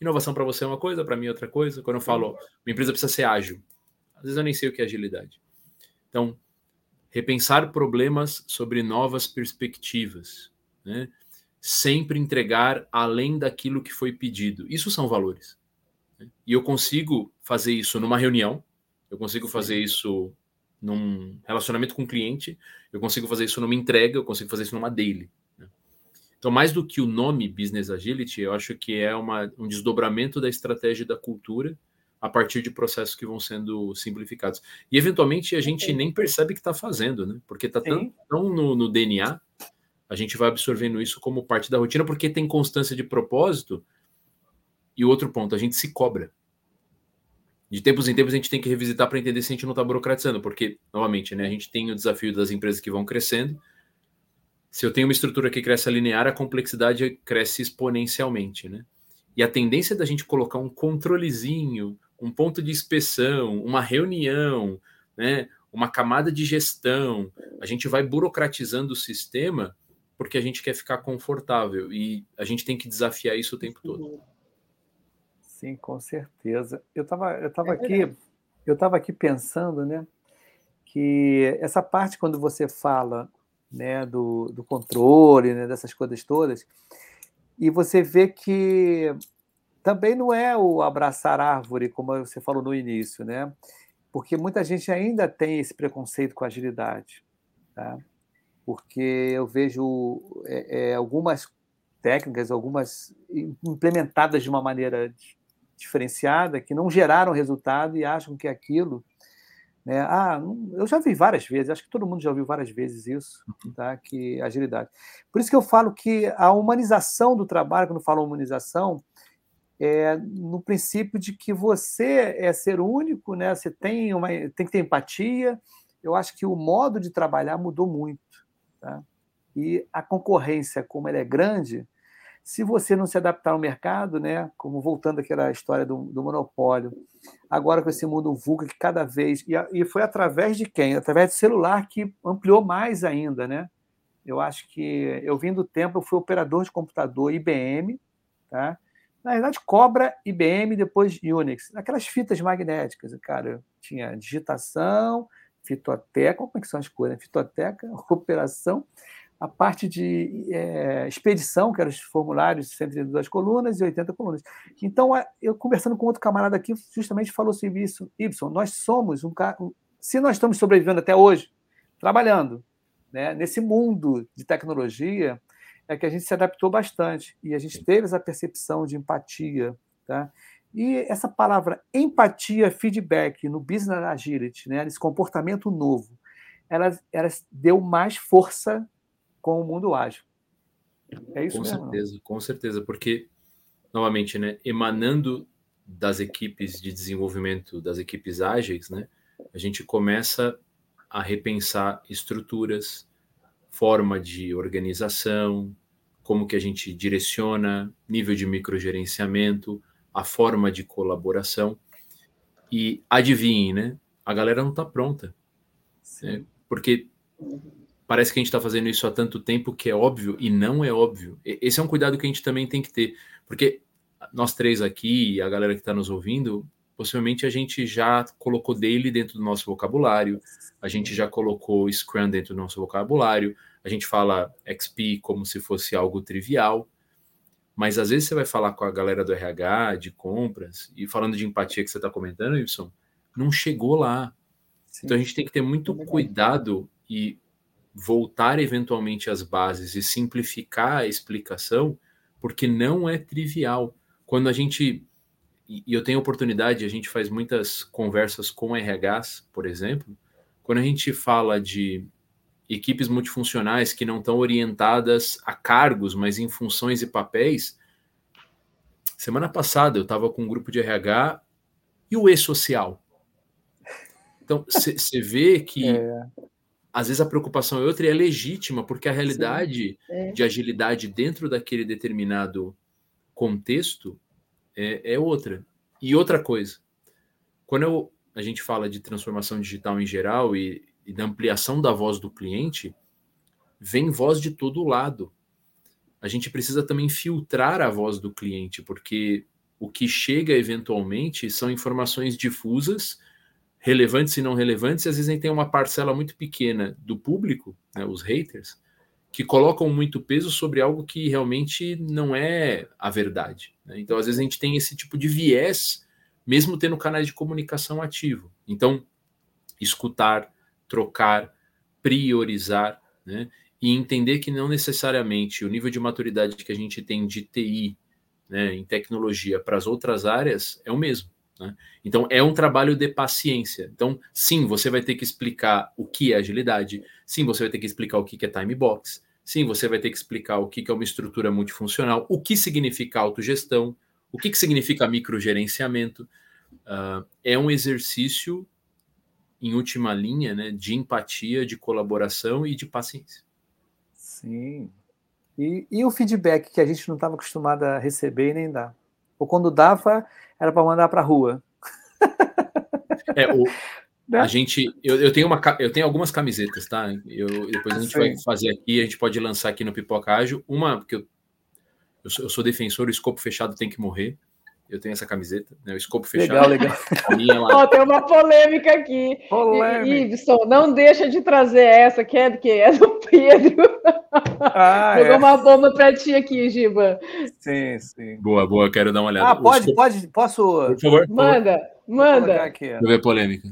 inovação para você é uma coisa, para mim é outra coisa. Quando eu falo, uma empresa precisa ser ágil, às vezes eu nem sei o que é agilidade. Então, repensar problemas sobre novas perspectivas, né? Sempre entregar além daquilo que foi pedido. Isso são valores. Né? E eu consigo fazer isso numa reunião, eu consigo fazer isso num relacionamento com o cliente, eu consigo fazer isso numa entrega, eu consigo fazer isso numa daily. Então, mais do que o nome Business Agility, eu acho que é uma, um desdobramento da estratégia da cultura a partir de processos que vão sendo simplificados. E eventualmente a gente nem percebe que está fazendo, né? Porque está tão, tão no, no, DNA, a gente vai absorvendo isso como parte da rotina, porque tem constância de propósito. E outro ponto, a gente se cobra. De tempos em tempos a gente tem que revisitar para entender se a gente não está burocratizando, porque, novamente, né, a gente tem o desafio das empresas que vão crescendo. Se eu tenho uma estrutura que cresce linear, a complexidade cresce exponencialmente, né? E a tendência da gente colocar um controlezinho, um ponto de inspeção, uma reunião, né, uma camada de gestão. A gente vai burocratizando o sistema porque a gente quer ficar confortável e a gente tem que desafiar isso o tempo todo. Sim, com certeza. Eu estava eu tava é aqui eu estava aqui pensando, né, que essa parte quando você fala, né, do, do controle, né, dessas coisas todas, e você vê que também não é o abraçar árvore, como você falou no início, né? Porque muita gente ainda tem esse preconceito com agilidade, tá? Porque eu vejo é, é, algumas técnicas, algumas implementadas de uma maneira diferenciada que não geraram resultado e acham que aquilo né? Ah, eu já vi várias vezes, acho que todo mundo já ouviu várias vezes isso, uhum. tá? que agilidade. Por isso que eu falo que a humanização do trabalho, quando falo humanização, é no princípio de que você é ser único, né? Você tem uma tem que ter empatia. Eu acho que o modo de trabalhar mudou muito, tá? E a concorrência, como ela é grande, se você não se adaptar ao mercado, né? Como voltando àquela história do, do monopólio, agora com esse mundo VUCA que cada vez e, e foi através de quem? Através do celular que ampliou mais ainda, né? Eu acho que eu vim do tempo, eu fui operador de computador IBM, tá? Na verdade, Cobra, IBM, depois Unix. Aquelas fitas magnéticas, cara, tinha digitação, fitoteca, como é que são as coisas? Né? Fitoteca, operação, a parte de é, expedição, que eram os formulários de 132 colunas e 80 colunas. Então, eu conversando com outro camarada aqui, justamente falou sobre isso. Y, nós somos um cara. Se nós estamos sobrevivendo até hoje, trabalhando né, nesse mundo de tecnologia, é que a gente se adaptou bastante e a gente teve essa percepção de empatia. Tá? E essa palavra empatia, feedback no business agility, né, esse comportamento novo, ela, ela deu mais força com o mundo ágil. É isso com mesmo. certeza, com certeza, porque novamente, né, emanando das equipes de desenvolvimento, das equipes ágeis, né, a gente começa a repensar estruturas, forma de organização, como que a gente direciona, nível de microgerenciamento, a forma de colaboração. E adivinhem, né? A galera não está pronta. Né? Porque parece que a gente está fazendo isso há tanto tempo que é óbvio e não é óbvio. Esse é um cuidado que a gente também tem que ter. Porque nós três aqui, a galera que está nos ouvindo, possivelmente a gente já colocou daily dentro do nosso vocabulário, a gente já colocou Scrum dentro do nosso vocabulário, a gente fala XP como se fosse algo trivial, mas às vezes você vai falar com a galera do RH, de compras, e falando de empatia que você está comentando, Wilson, não chegou lá. Sim. Então a gente tem que ter muito cuidado e voltar eventualmente às bases e simplificar a explicação, porque não é trivial. Quando a gente e eu tenho oportunidade, a gente faz muitas conversas com RHs, por exemplo, quando a gente fala de equipes multifuncionais que não estão orientadas a cargos, mas em funções e papéis. Semana passada eu estava com um grupo de RH e o E-Social. Então, você vê que é. Às vezes a preocupação é outra e é legítima, porque a realidade é. de agilidade dentro daquele determinado contexto é, é outra. E outra coisa, quando eu, a gente fala de transformação digital em geral e, e da ampliação da voz do cliente, vem voz de todo lado. A gente precisa também filtrar a voz do cliente, porque o que chega eventualmente são informações difusas, relevantes e não relevantes, e às vezes a gente tem uma parcela muito pequena do público, né, os haters, que colocam muito peso sobre algo que realmente não é a verdade. Né? Então, às vezes, a gente tem esse tipo de viés, mesmo tendo canais de comunicação ativo. Então, escutar, trocar, priorizar, né? E entender que não necessariamente o nível de maturidade que a gente tem de TI, né, em tecnologia para as outras áreas é o mesmo. Né? Então, é um trabalho de paciência. Então, sim, você vai ter que explicar o que é agilidade, sim, você vai ter que explicar o que é time box, sim, você vai ter que explicar o que é uma estrutura multifuncional, o que significa autogestão, o que significa microgerenciamento. Uh, é um exercício em última linha, né, de empatia, de colaboração e de paciência. Sim. E, e o feedback que a gente não estava acostumado a receber e nem dar. Ou quando dava, era para mandar para a rua. É, o, né? a gente, eu, eu, tenho uma, eu tenho algumas camisetas, tá? Eu, depois a gente Sim. vai fazer aqui, a gente pode lançar aqui no Pipoca Ágil. Uma, porque eu, eu, sou, eu sou defensor, o escopo fechado tem que morrer. Eu tenho essa camiseta, né? O escopo fechado. Legal, legal. Ó, tem uma polêmica aqui. Polêmica. Ibson, não deixa de trazer essa, que é do que? É do Pedro. Ah, Jogou é. uma bomba para ti aqui, Giba. Sim, sim. Boa, boa, quero dar uma olhada. Ah, pode, escopo... pode, posso. Por favor. Manda, por manda. Aqui, eu ver polêmica.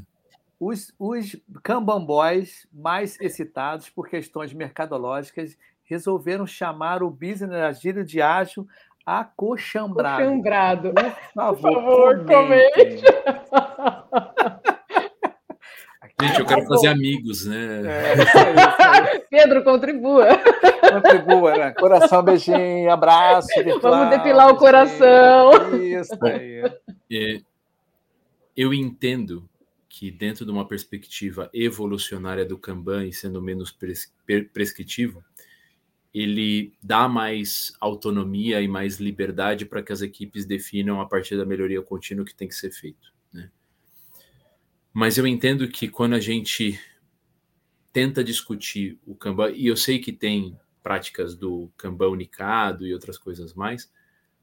Os, os Kanban Boys mais excitados por questões mercadológicas resolveram chamar o Business Agile de ágil acochambrado. Acochambrado. Por favor, Por favor comente. Gente, eu quero tá fazer amigos, né? É, isso aí, isso aí. Pedro, contribua. Contribua, né? Coração, beijinho, abraço. Virtual, Vamos depilar o coração. Isso aí. É, eu entendo que dentro de uma perspectiva evolucionária do Kanban e sendo menos pres prescritivo, ele dá mais autonomia e mais liberdade para que as equipes definam a partir da melhoria contínua que tem que ser feito. Mas eu entendo que quando a gente tenta discutir o Kanban, e eu sei que tem práticas do Kanban unicado e outras coisas mais,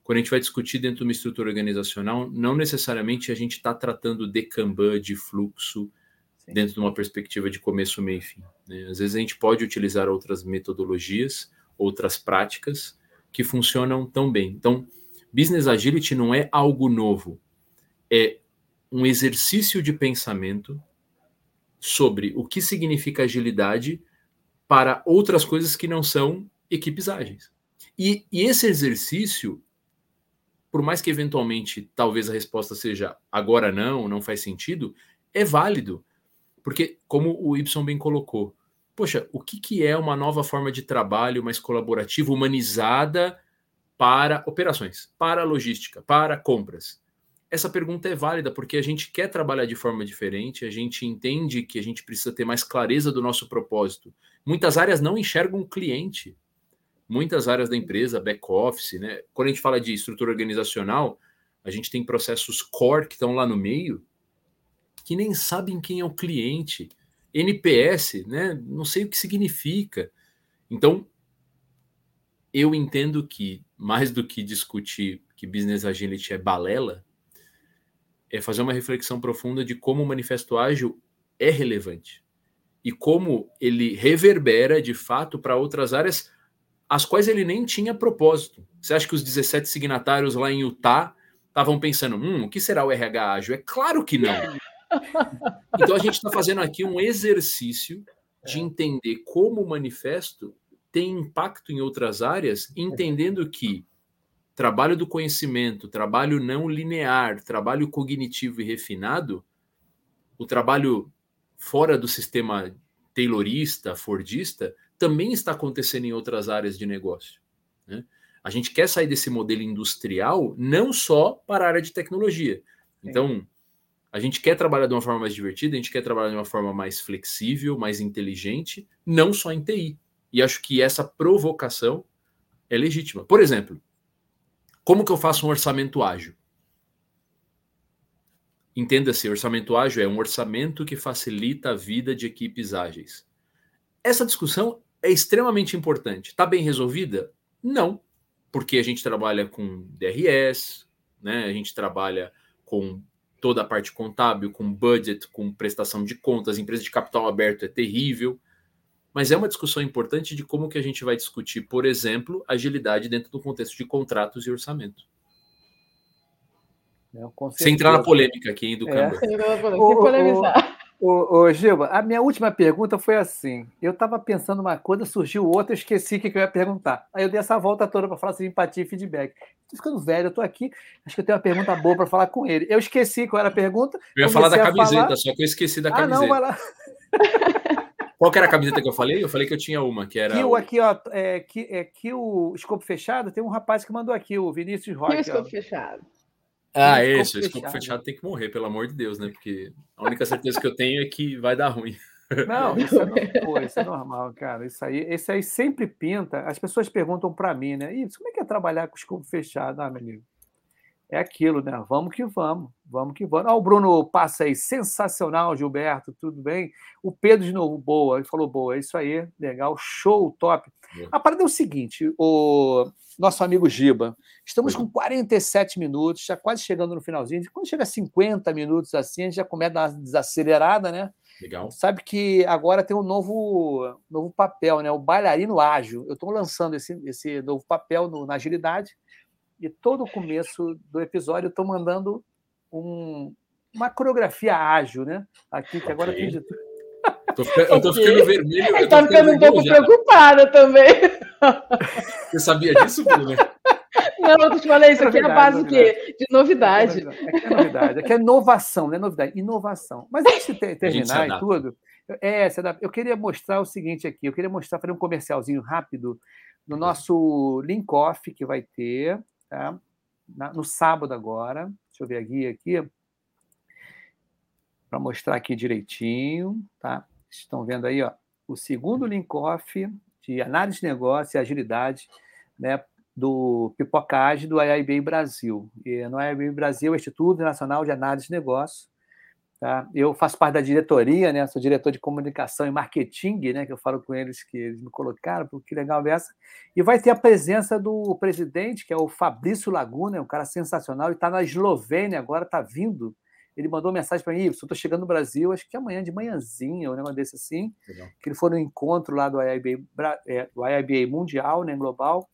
quando a gente vai discutir dentro de uma estrutura organizacional, não necessariamente a gente está tratando de Kanban, de fluxo, Sim. dentro de uma perspectiva de começo, meio e fim. Né? Às vezes a gente pode utilizar outras metodologias, outras práticas que funcionam tão bem. Então, Business Agility não é algo novo, é um exercício de pensamento sobre o que significa agilidade para outras coisas que não são equipes ágeis. E, e esse exercício, por mais que eventualmente talvez a resposta seja agora não, não faz sentido, é válido. Porque, como o Y bem colocou, poxa, o que, que é uma nova forma de trabalho mais colaborativa, humanizada para operações, para logística, para compras? Essa pergunta é válida porque a gente quer trabalhar de forma diferente, a gente entende que a gente precisa ter mais clareza do nosso propósito. Muitas áreas não enxergam o cliente. Muitas áreas da empresa, back-office, né? Quando a gente fala de estrutura organizacional, a gente tem processos core que estão lá no meio que nem sabem quem é o cliente NPS, né? Não sei o que significa. Então, eu entendo que mais do que discutir que business agility é balela, é fazer uma reflexão profunda de como o manifesto ágil é relevante e como ele reverbera de fato para outras áreas as quais ele nem tinha propósito. Você acha que os 17 signatários lá em Utah estavam pensando, hum, o que será o RH ágil? É claro que não. Então a gente está fazendo aqui um exercício de entender como o manifesto tem impacto em outras áreas, entendendo que trabalho do conhecimento, trabalho não linear, trabalho cognitivo e refinado, o trabalho fora do sistema taylorista, fordista, também está acontecendo em outras áreas de negócio. Né? A gente quer sair desse modelo industrial não só para a área de tecnologia. Então, a gente quer trabalhar de uma forma mais divertida, a gente quer trabalhar de uma forma mais flexível, mais inteligente, não só em TI. E acho que essa provocação é legítima. Por exemplo, como que eu faço um orçamento ágil? Entenda-se, orçamento ágil é um orçamento que facilita a vida de equipes ágeis. Essa discussão é extremamente importante. Está bem resolvida? Não, porque a gente trabalha com DRS, né? a gente trabalha com toda a parte contábil, com budget, com prestação de contas, empresa de capital aberto é terrível. Mas é uma discussão importante de como que a gente vai discutir, por exemplo, agilidade dentro do contexto de contratos e orçamento. Sem entrar na polêmica aqui do é. Sem polemizar. Ô, ô, Gilba, a minha última pergunta foi assim. Eu estava pensando uma coisa, surgiu outra, eu esqueci o que eu ia perguntar. Aí eu dei essa volta toda para falar sobre empatia e feedback. Estou ficando velho, eu estou aqui, acho que eu tenho uma pergunta boa para falar com ele. Eu esqueci qual era a pergunta. Eu ia falar da camiseta, falar... só que eu esqueci da camiseta. Ah, não, vai lá. Qual que era a camiseta que eu falei? Eu falei que eu tinha uma, que era. Kill, o... aqui, ó, é, que, é que o escopo fechado, tem um rapaz que mandou aqui, o Vinícius Roque. Que escopo fechado? Ah, esse, o escopo fechado. fechado tem que morrer, pelo amor de Deus, né? Porque a única certeza que eu tenho é que vai dar ruim. Não, isso é, pô, isso é normal, cara. Isso aí, esse aí sempre pinta. As pessoas perguntam para mim, né? Isso, como é que é trabalhar com o escopo fechado? Ah, meu amigo, é aquilo, né? Vamos que vamos, vamos que vamos. Ah, o Bruno passa aí, sensacional, Gilberto, tudo bem? O Pedro de novo, boa, ele falou boa, é isso aí, legal, show, top. É. A parada é o seguinte, o nosso amigo Giba, estamos com 47 minutos, já quase chegando no finalzinho. Quando chega a 50 minutos assim, a gente já começa a dar uma desacelerada, né? Legal. Sabe que agora tem um novo, novo papel, né? O bailarino ágil. Eu estou lançando esse, esse novo papel no, na agilidade e todo o começo do episódio eu estou mandando um, uma coreografia ágil, né? Aqui, que agora okay. tem de tudo. eu tô ficando vermelho. Ele tá ficando um pouco já. preocupada também. Você sabia disso, Bruno? Não, eu te falei, isso aqui é a base do quê? De novidade. Aqui é novidade, aqui é inovação, não é novidade, inovação. Mas antes de terminar e tudo, é, eu queria mostrar o seguinte aqui, eu queria mostrar, fazer um comercialzinho rápido no nosso link off que vai ter, tá? no sábado agora. Deixa eu ver a guia aqui. Para mostrar aqui direitinho. Tá? Estão vendo aí ó, o segundo link-off de análise de negócio e agilidade né, do Pipocage do IIB Brasil. E no IIB Brasil, Instituto Nacional de Análise de Negócio, Tá? Eu faço parte da diretoria, né? sou diretor de comunicação e marketing, né? que eu falo com eles que eles me colocaram, que legal é essa. E vai ter a presença do presidente, que é o Fabrício Laguna, um cara sensacional, ele está na Eslovênia agora, está vindo. Ele mandou mensagem para mim, estou chegando no Brasil, acho que amanhã de manhãzinha, um negócio desse assim, legal. que ele foi no encontro lá do IIBA, é, do IIBA Mundial, né, global,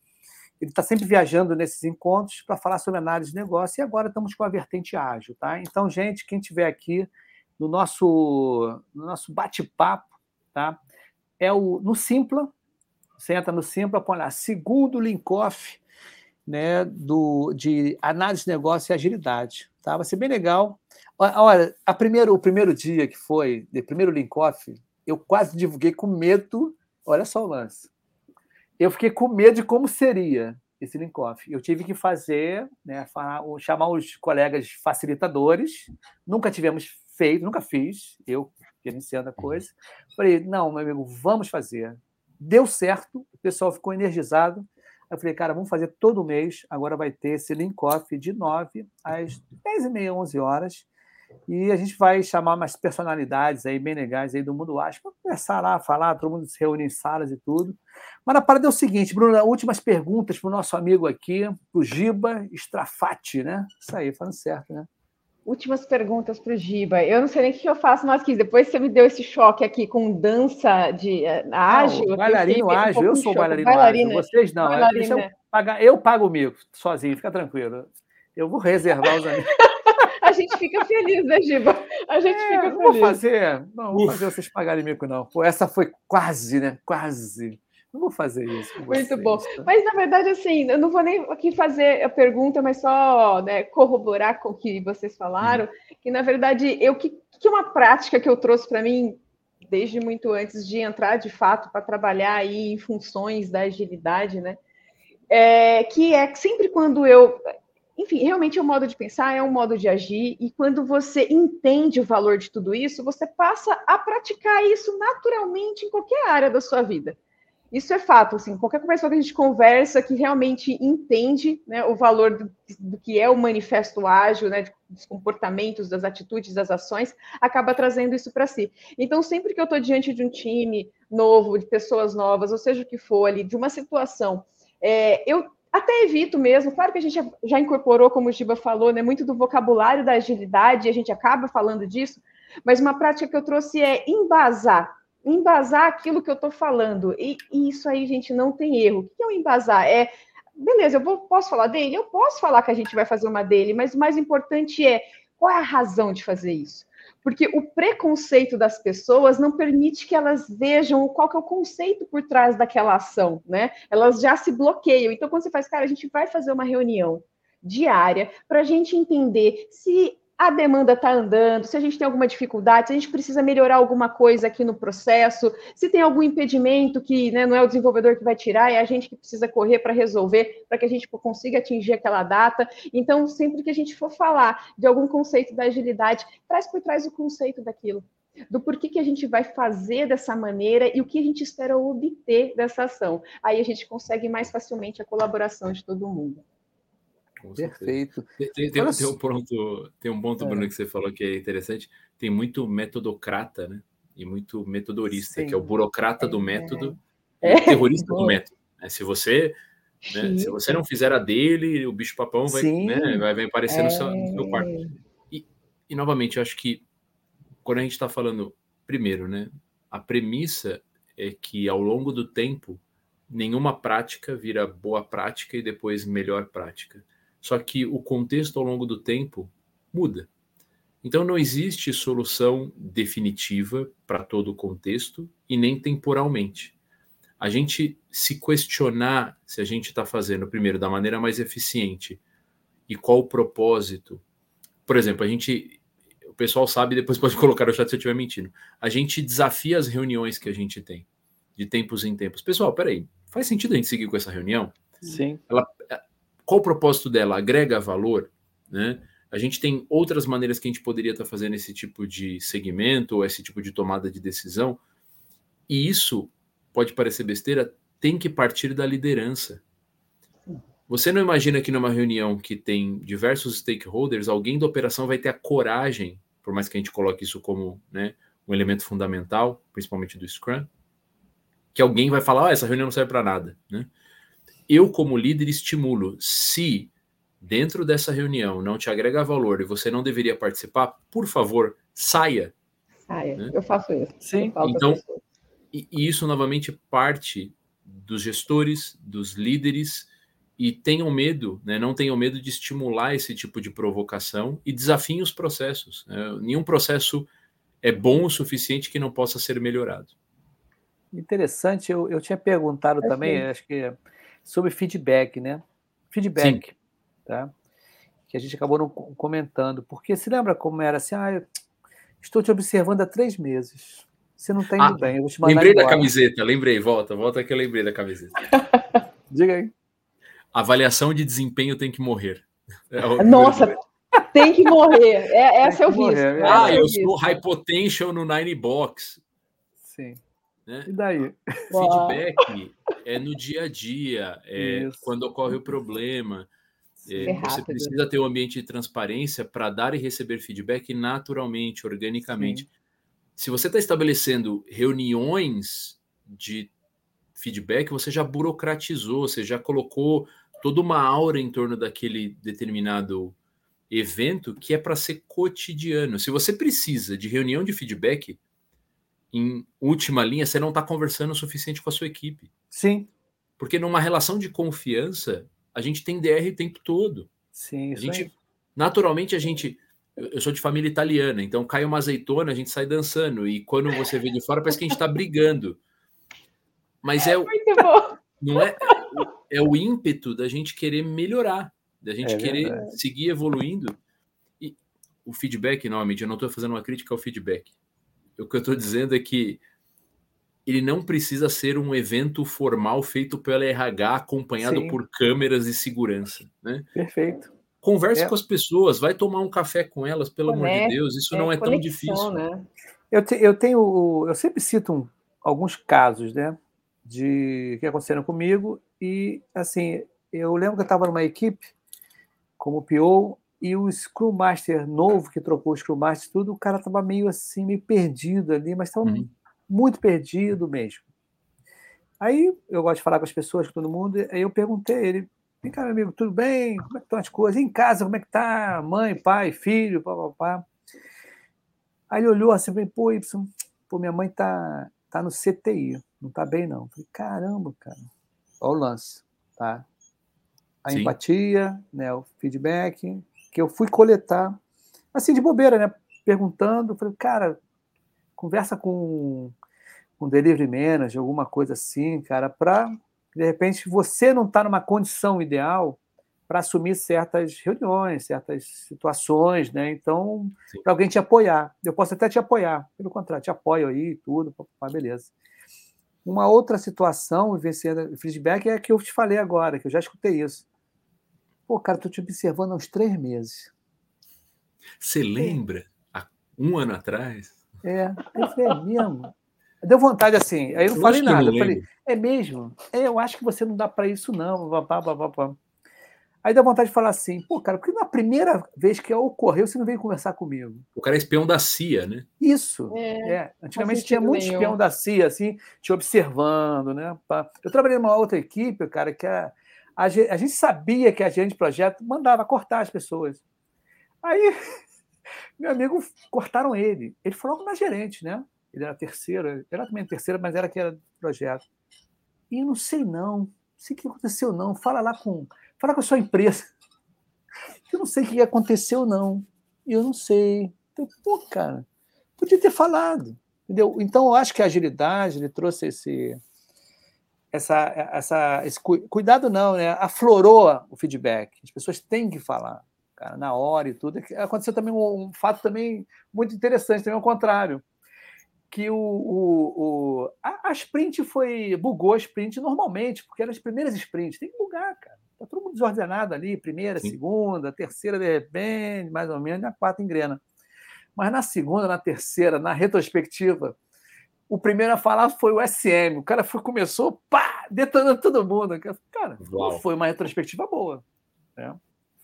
ele está sempre viajando nesses encontros para falar sobre análise de negócio e agora estamos com a vertente ágil, tá? Então, gente, quem tiver aqui no nosso no nosso bate-papo, tá? É o no Simpla, você entra no Simpla, põe lá segundo Linkoff, né, do de análise de negócio e agilidade, tá? Vai ser bem legal. Olha, a primeiro, o primeiro dia que foi, o primeiro Linkoff, eu quase divulguei com medo. Olha só o lance eu fiquei com medo de como seria esse link-off. Eu tive que fazer, né, chamar os colegas facilitadores. Nunca tivemos feito, nunca fiz, eu gerenciando a coisa. Falei, não, meu amigo, vamos fazer. Deu certo, o pessoal ficou energizado. Eu falei, cara, vamos fazer todo mês. Agora vai ter esse link-off de 9 às 10 e meia, 11 horas. E a gente vai chamar umas personalidades aí bem legais aí do mundo ágil para conversar lá, falar, todo mundo se reúne em salas e tudo. Mas a parada é o seguinte, Bruno, últimas perguntas para o nosso amigo aqui, para o Giba Strafati, né? Isso aí, falando certo, né? últimas perguntas para o Giba. Eu não sei nem o que eu faço mais que depois você me deu esse choque aqui com dança de uh, ágil. Não, bailarino ágil, um eu sou bailarino bailarina. ágil. Vocês não. Bailarina. Eu, pagar, eu pago o mico sozinho, fica tranquilo. Eu vou reservar os amigos. A gente fica feliz, né, Giba? A gente É, fica não vou feliz. fazer, não vou fazer vocês pagarem mico, não. Pô, essa foi quase, né? Quase. Não vou fazer isso. com Muito vocês, bom. tá? Mas, na verdade, assim, eu não vou nem aqui fazer a pergunta, mas só né, corroborar com o que vocês falaram, que, na verdade, eu que, que uma prática que eu trouxe para mim desde muito antes de entrar, de fato, para trabalhar aí em funções da agilidade, né? É, que é sempre quando eu... Enfim, realmente é um modo de pensar, é um modo de agir, e quando você entende o valor de tudo isso, você passa a praticar isso naturalmente em qualquer área da sua vida. Isso é fato, assim, qualquer pessoa que a gente conversa que realmente entende né, o valor do, do, que é o manifesto ágil, né, dos comportamentos, das atitudes, das ações, acaba trazendo isso para si. Então, sempre que eu estou diante de um time novo, de pessoas novas, ou seja o que for ali, de uma situação, é, eu até evito mesmo, claro que a gente já, incorporou, como o Giba falou, né, muito do vocabulário da agilidade, e a gente acaba falando disso, mas uma prática que eu trouxe é embasar embasar aquilo que eu estou falando. E, e, isso aí, gente, não tem erro. O que é o embasar? É, beleza, eu vou, posso falar dele? Eu posso falar que a gente vai fazer uma dele, mas o mais importante é qual é a razão de fazer isso? Porque o preconceito das pessoas não permite que elas vejam qual que é o conceito por trás daquela ação, né? Elas já se bloqueiam. Então, quando você faz, cara, a gente vai fazer uma reunião diária para a gente entender se a demanda está andando, se a gente tem alguma dificuldade, se a gente precisa melhorar alguma coisa aqui no processo, se tem algum impedimento que né, não é o desenvolvedor que vai tirar, é a gente que precisa correr para resolver, para que a gente consiga atingir aquela data. Então, sempre que a gente for falar de algum conceito da agilidade, traz por trás o conceito daquilo. Do porquê que a gente vai fazer dessa maneira e o que a gente espera obter dessa ação. Aí a gente consegue mais facilmente a colaboração de todo mundo. Perfeito. Tem, tem, tem, tem, um ponto, tem um ponto, Bruno, que você falou que é interessante. Tem muito metodocrata, né? E muito metodorista, Sim. que é o burocrata do método é. e o terrorista do método. É, se você né, se você não fizer a dele, o bicho papão vai, né, vai, vai aparecer é. no, seu, no seu quarto. E, e, novamente, eu acho que quando a gente está falando, primeiro, né? A premissa é que ao longo do tempo, nenhuma prática vira boa prática e depois melhor prática. Só que o contexto ao longo do tempo muda. Então não existe solução definitiva para todo o contexto e nem temporalmente. A gente se questionar se a gente está fazendo, primeiro, da maneira mais eficiente e qual o propósito. Por exemplo, a gente. O pessoal sabe, depois pode colocar no chat se eu estiver mentindo. A gente desafia as reuniões que a gente tem, de tempos em tempos. Pessoal, peraí, faz sentido a gente seguir com essa reunião? Sim. Ela, qual o propósito dela? Agrega valor? Né? A gente tem outras maneiras que a gente poderia estar fazendo esse tipo de segmento ou esse tipo de tomada de decisão. E isso pode parecer besteira, tem que partir da liderança. Você não imagina que numa reunião que tem diversos stakeholders, alguém da operação vai ter a coragem, por mais que a gente coloque isso como né, um elemento fundamental, principalmente do Scrum, que alguém vai falar, ah, essa reunião não serve para nada. Né? Eu, como líder, estimulo. Se dentro dessa reunião não te agrega valor e você não deveria participar, por favor, saia. Saia. Né? Eu faço isso. Sim. Então, e, e isso novamente parte dos gestores, dos líderes, e tenham medo, né? não tenham medo de estimular esse tipo de provocação e desafiem os processos. Né? Nenhum processo é bom o suficiente que não possa ser melhorado. Interessante, eu, eu tinha perguntado é também, acho que sobre feedback, né? Feedback, Sim. tá? Que a gente acabou não comentando, porque se lembra como era assim, ah, estou te observando há três meses. Você não está indo ah, bem, eu vou te mandar Lembrei embora. da camiseta, lembrei, volta, volta que eu lembrei da camiseta. Diga aí. Avaliação de desempenho tem que morrer. É Nossa, tem que morrer. É, essa eu vi. Ah, eu sou high potential no Nine Box. Sim. Né? E daí? Feedback é no dia a dia, é Isso. quando ocorre o problema. É, você precisa ter um ambiente de transparência para dar e receber feedback naturalmente, organicamente. Sim. Se você está estabelecendo reuniões de feedback, você já burocratizou, você já colocou toda uma aura em torno daquele determinado evento que é para ser cotidiano. Se você precisa de reunião de feedback, em última linha, você não está conversando o suficiente com a sua equipe. Sim. Porque numa relação de confiança, a gente tem DR o tempo todo. Sim, A gente, aí. naturalmente, a gente. Eu sou de família italiana, então cai uma azeitona, a gente sai dançando. E quando você vê de fora, parece que a gente está brigando. Mas é, o- Muito bom. não é, é o ímpeto da gente querer melhorar, da gente É querer seguir evoluindo. E o feedback, novamente, eu não estou fazendo uma crítica ao feedback. O que eu estou dizendo é que ele não precisa ser um evento formal feito pela RH, acompanhado Sim. por câmeras e segurança. Né? Perfeito. Converse É. com as pessoas, vai tomar um café com elas, pelo amor de Deus, isso É não é tão conexão, difícil. Né? Eu, te- eu tenho. Eu sempre cito um- alguns casos, né? De que aconteceram comigo. E, assim, eu lembro que eu estava numa equipe como PO e o Scrum Master novo que trocou o Scrum Master, tudo, o cara estava meio assim, meio perdido ali, mas estava Uhum. muito perdido mesmo. Aí eu gosto de falar com as pessoas, com todo mundo, aí eu perguntei a ele, vem cá, meu amigo, tudo bem? Como é que estão as coisas? E em casa, como é que tá? Mãe, pai, filho, papapá. Aí ele olhou assim, pô, Y, pô, minha mãe tá, tá no CTI, não tá bem não. Falei, caramba, cara. Olha o lance, tá? A Sim. empatia, né, o feedback, que eu fui coletar, assim, de bobeira, né? Perguntando, falei, cara, conversa com um delivery manager, alguma coisa assim, cara, para de repente você não está numa condição ideal para assumir certas reuniões, certas situações, né? Então, para alguém te apoiar. Eu posso até te apoiar, pelo contrário, te apoio aí, tudo, pá, beleza. Uma outra situação, vivenciando feedback, é a que eu te falei agora, que eu já escutei isso. Pô, cara, tô te observando há uns três meses. Você lembra, há um ano atrás? É, eu falei, é mesmo? Deu vontade assim, aí eu não falei nada. não Eu falei, é mesmo? É, eu acho que você não dá para isso, não. Pá, pá, pá, pá. Aí deu vontade de falar assim, pô, cara, porque na primeira vez que ocorreu, você não veio conversar comigo? O cara é espião da CIA, né? Isso. É, É, antigamente tinha muito nenhum. espião da CIA, assim, te observando, né? Eu trabalhei numa outra equipe, cara, que a, a, ge- a gente sabia que a gerente de projeto mandava cortar as pessoas. Aí, meu amigo, cortaram ele. Ele foi logo na gerente, né? Ele era terceiro, era também terceiro, mas era que era projeto. E eu não sei não, não sei o que aconteceu não. Fala lá com, fala com a sua empresa. Eu não sei o que aconteceu não. Eu não sei. Então, pô, cara, podia ter falado, entendeu? Então eu acho que a agilidade ele trouxe esse essa, essa esse cu- cuidado não, né? Aflorou o feedback. As pessoas têm que falar, cara, na hora e tudo. Aconteceu também um, um fato também muito interessante, também ao contrário, que o, o, o a, a sprint foi bugou a sprint normalmente, porque eram as primeiras sprints. Tem que bugar, cara. Tá todo mundo desordenado ali, primeira, Sim. segunda, terceira de repente, mais ou menos, e a quarta engrena. Mas na segunda, na terceira, na retrospectiva, o primeiro a falar foi o SM. O cara foi, começou, pá, detonando todo mundo. Cara, Uau. foi uma retrospectiva boa. Né?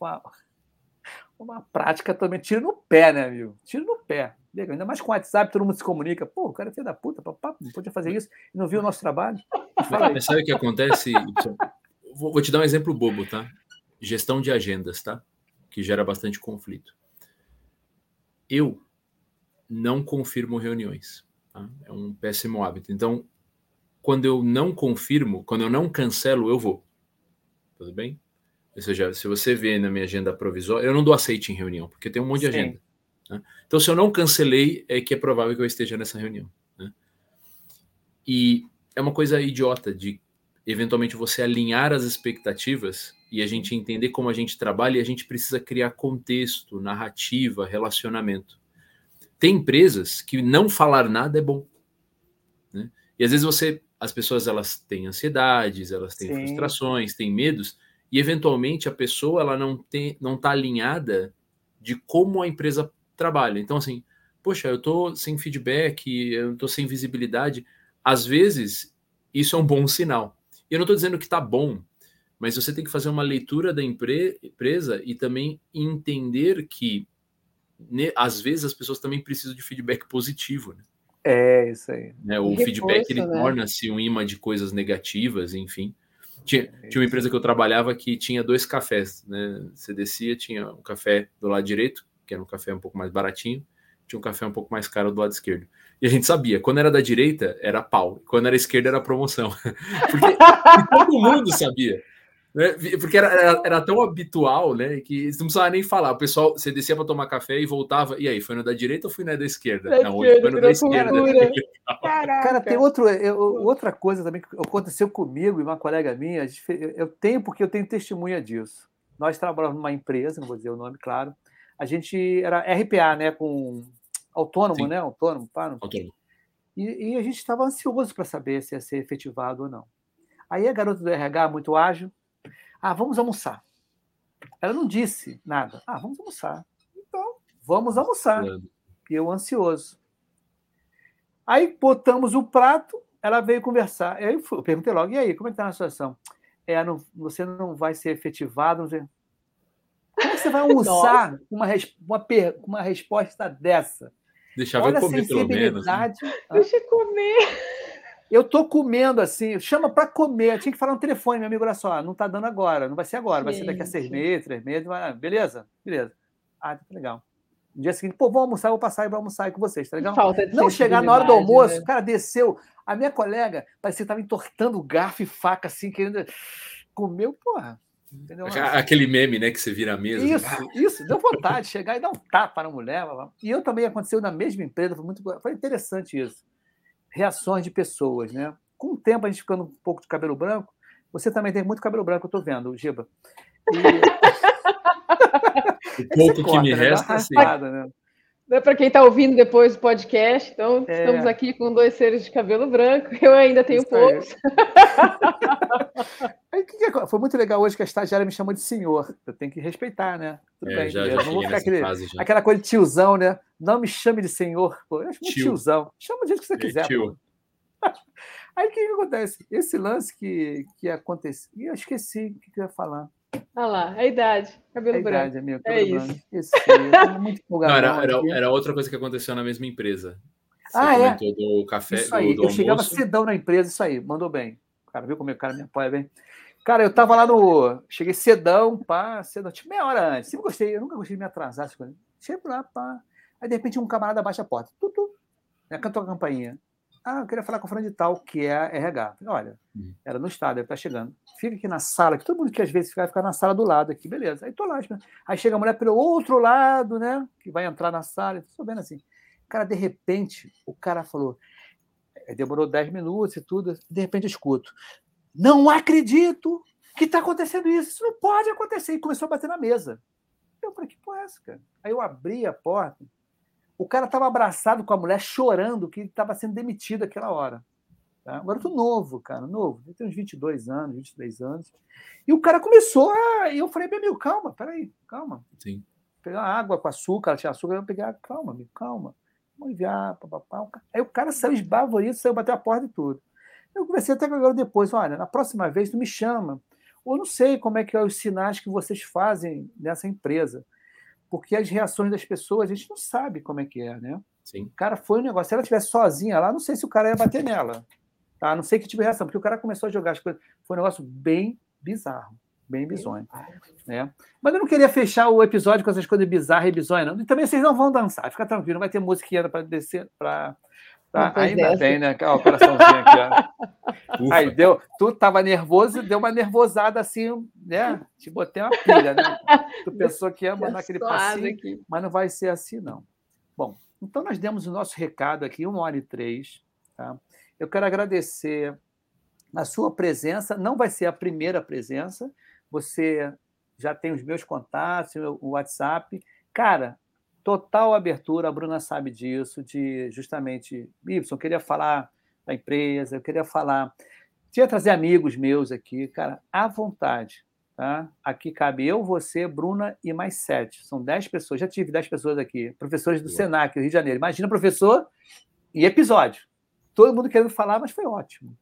Uma, uma prática também, tiro no pé, né, amigo? Tiro no pé. Ainda mais com o WhatsApp, todo mundo se comunica. Pô, o cara é filho da puta, papá, não podia fazer isso e não viu o nosso trabalho. Mas sabe o que acontece? Vou, vou te dar um exemplo bobo, tá? Gestão de agendas, tá? Que gera bastante conflito. Eu não confirmo reuniões. Tá? É um péssimo hábito. Então, quando eu não confirmo, quando eu não cancelo, eu vou. Tudo bem? Ou seja, se você vê na minha agenda provisória, eu não dou aceite em reunião, porque tem um monte de Sim. agenda. né? Então, se eu não cancelei, é que é provável que eu esteja nessa reunião. né? E é uma coisa idiota de eventualmente você alinhar as expectativas e a gente entender como a gente trabalha e a gente precisa criar contexto, narrativa, relacionamento. Tem empresas que não falar nada é bom. né? E às vezes você, as pessoas elas têm ansiedades, elas têm Sim. frustrações, têm medos e eventualmente a pessoa ela não tem, não está alinhada de como a empresa trabalha. Então assim, poxa, eu estou sem feedback, eu estou sem visibilidade. Às vezes isso é um bom sinal. Eu não estou dizendo que está bom, mas você tem que fazer uma leitura da empre- empresa e também entender que ne- às vezes as pessoas também precisam de feedback positivo. Né? É isso aí. Né? O Reforço, feedback ele né? torna-se um imã de coisas negativas, enfim. Tinha, tinha uma empresa que eu trabalhava que tinha dois cafés, né? Você descia, tinha um café do lado direito, que era um café um pouco mais baratinho, tinha um café um pouco mais caro do lado esquerdo. E a gente sabia, quando era da direita, era pau, quando era esquerda, era promoção. Porque todo mundo sabia. Né? Porque era, era, era, tão habitual, né? Que você não precisava nem falar. O pessoal, você descia para tomar café e voltava. E aí, foi no da direita ou foi no da esquerda? Da não, esquerda, foi no da esquerda. Cara, tem outro, eu, outra coisa também que aconteceu comigo e uma colega minha. Eu tenho, porque eu tenho testemunha disso. Nós trabalhamos numa empresa, não vou dizer o nome, claro. A gente era RPA, né? Com autônomo, Sim. né? Autônomo, pá, não... autônomo. E, e a gente estava ansioso para saber se ia ser efetivado ou não. Aí a garota do RH, muito ágil, ah, vamos almoçar. Ela não disse nada. Ah, vamos almoçar. Então, vamos almoçar. E eu ansioso. Aí botamos o prato, ela veio conversar. Aí eu perguntei logo, e aí, como é que está a situação? É, não, você não vai ser efetivado. Não sei. Como é que você vai almoçar com uma, uma, uma resposta dessa? Deixava Olha eu comer, pelo menos. Né? Deixa eu comer. Eu tô comendo assim, chama para comer. tinha que falar no telefone, meu amigo, olha só, não tá dando agora, não vai ser agora, Gente. vai ser daqui a seis meses, três meses. Vai... Beleza? Beleza. Ah, tá legal. No dia seguinte, pô, vou almoçar, vou passar e vou almoçar aí com vocês, tá legal? Falta de não chegar na hora do almoço, né? o cara desceu. A minha colega parecia que estava entortando garfo e faca, assim, querendo. Comeu, porra. Entendeu? Aquele meme, né, que você vira a mesa. Isso, isso, deu vontade de chegar e dar um tapa na mulher. E eu também aconteceu na mesma empresa, foi muito foi interessante isso. Reações de pessoas, né? Com o tempo, a gente ficando um pouco de cabelo branco, você também tem muito cabelo branco, eu tô vendo, Giba. E... o pouco que corta, me né? resta, sim. Né? É para quem está ouvindo depois do podcast, então é. estamos aqui com dois seres de cabelo branco, eu ainda tenho Isso poucos. Aí, foi muito legal hoje que a estagiária me chamou de senhor. Eu tenho que respeitar, né? Tudo é, bem. Já, já não vou ficar aquele, aquela coisa de tiozão, né? Não me chame de senhor. Pô, eu acho muito Tio. tiozão. Chama do jeito que você quiser. Tio. Aí o que, que, acontece? Esse lance que, que aconteceu. Eu esqueci o que, que eu ia falar. Olha lá, a idade, cabelo a branco. Idade, amigo, é isso. Esse, eu muito Não, era, era, era, outra coisa que aconteceu na mesma empresa. Você ah, é? do café, isso aí. Do, do eu chegava cedão na empresa, isso aí, mandou bem. Cara, viu como o cara me apoia bem? Cara, eu tava lá no. Cheguei cedão, pá, cedão, tipo meia hora antes. Sempre gostei, eu nunca gostei de me atrasar. Cheguei lá, pá. Aí, de repente, um camarada baixa a porta. Tutu. Né, cantou a campainha. Ah, eu queria falar com o Fran de tal, que é a RH. Olha, uhum. era no estado, ele tá chegando. Fica aqui na sala, que todo mundo que às vezes fica, fica na sala do lado aqui, beleza. Aí tô lá, aí chega a mulher pelo outro lado, né? Que vai entrar na sala, tô vendo assim. Cara, de repente, o cara falou, demorou 10 minutos e tudo, de repente eu escuto. Não acredito que está acontecendo isso, isso não pode acontecer. E começou a bater na mesa. Eu falei, que porra é essa, cara? Aí eu abri a porta, o cara estava abraçado com a mulher, chorando que estava sendo demitido aquela hora. Tá? Um garoto novo, cara, novo. Ele tem uns 22 anos, 23 anos. E o cara começou a. E eu falei, meu calma, peraí, calma. Sim. Pegar água com açúcar, tinha açúcar, eu peguei, calma, amigo, calma. Vamos enviar, papapá. Aí o cara saiu esbavorido, saiu bater a porta e tudo. Eu conversei até com o depois, olha, na próxima vez tu me chama. Ou não sei como é que é os sinais que vocês fazem nessa empresa porque as reações das pessoas a gente não sabe como é que é, né? Sim. O cara foi um negócio. Se ela estivesse sozinha lá, não sei se o cara ia bater nela. Tá? Não sei que tipo de reação, porque o cara começou a jogar as coisas. Foi um negócio bem bizarro, bem bizonho. Né? Mas eu não queria fechar o episódio com essas coisas bizarras e bizonhas, não. E também vocês não vão dançar, fica tranquilo, não vai ter musiquinha para descer, para Tá, ainda desce. tem, né? Ó, o coraçãozinho aqui, ó. Aí deu, tu tava nervoso, deu uma nervosada assim, né? Te botei uma pilha, né? Tu pensou que ia mandar aquele passinho, aqui. mas não vai ser assim, não. Bom, então nós demos o nosso recado aqui, uma hora e três. Tá? Eu quero agradecer a sua presença. Não vai ser a primeira presença. Você já tem os meus contatos, o WhatsApp. Cara, total abertura, a Bruna sabe disso, de justamente, Y, queria falar da empresa, eu queria falar, queria trazer amigos meus aqui, cara, à vontade, tá? Aqui cabe eu, você, Bruna e mais sete, são dez pessoas, já tive dez pessoas aqui, professores do Senac, Rio de Janeiro, imagina professor e episódio, todo mundo querendo falar, mas foi ótimo.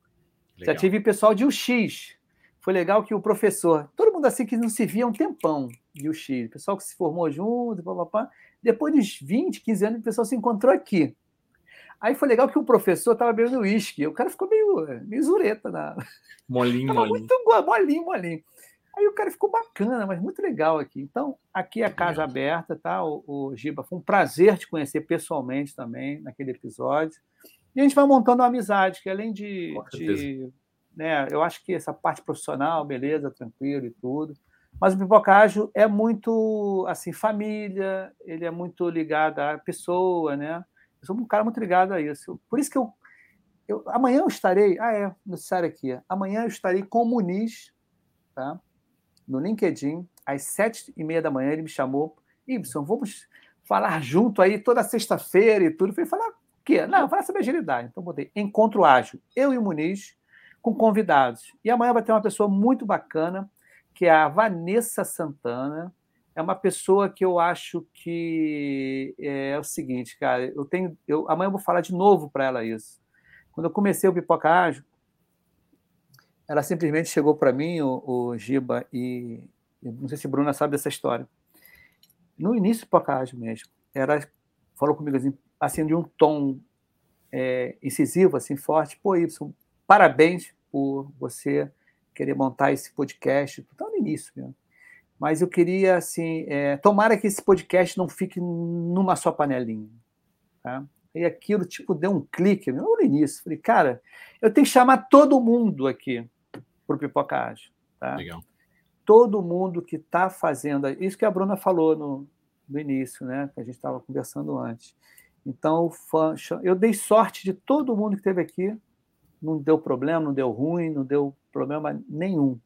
Legal. Já tive pessoal de UX, foi legal que o professor, todo mundo assim que não se via um tempão de UX, pessoal que se formou junto, papapá, depois de 20, 15 anos, o pessoal se encontrou aqui. Aí foi legal que o professor estava bebendo uísque. O cara ficou meio, meio zureta. Na... Molinho, Tava molinho. muito molinho, molinho. Aí o cara ficou bacana, mas muito legal aqui. Então, aqui é a casa aberta, tá? O, o Giba, foi um prazer te conhecer pessoalmente também naquele episódio. E a gente vai montando uma amizade, que além de. De né, eu acho que essa parte profissional, beleza, tranquilo e tudo. Mas o Pipocágio é muito assim, família, ele é muito ligado à pessoa, né? Eu sou um cara muito ligado a isso. Por isso que eu. eu amanhã eu estarei. Ah, é, necessário aqui. Amanhã eu estarei com o Muniz, tá? no LinkedIn, às sete e meia da manhã, ele me chamou. Ibson, vamos falar junto aí toda sexta-feira e tudo. Eu falei, falar o quê? Não, falar sobre agilidade. Então, botei encontro ágil. Eu e o Muniz, com convidados. E amanhã vai ter uma pessoa muito bacana, que é a Vanessa Santana. É uma pessoa que eu acho que é o seguinte, cara. Eu tenho, eu, amanhã eu vou falar de novo para ela isso. Quando eu comecei o Pipoca Ágil, ela simplesmente chegou para mim, o, o Giba, e não sei se Bruna sabe dessa história. No início do Pocahontas mesmo, ela falou comigo assim, assim de um tom é, incisivo, assim, forte. Pô, Y, parabéns por você querer montar esse podcast. Então, no início mesmo. Mas eu queria, assim, é, tomara que esse podcast não fique numa só panelinha. Tá? E aquilo, tipo, deu um clique no início. Falei, cara, eu tenho que chamar todo mundo aqui para o Pipocagem. Tá? Legal. Todo mundo que está fazendo. Isso que a Bruna falou no, no início, né? Que a gente estava conversando antes. Então, eu dei sorte de todo mundo que esteve aqui. Não deu problema, não deu ruim, não deu problema nenhum.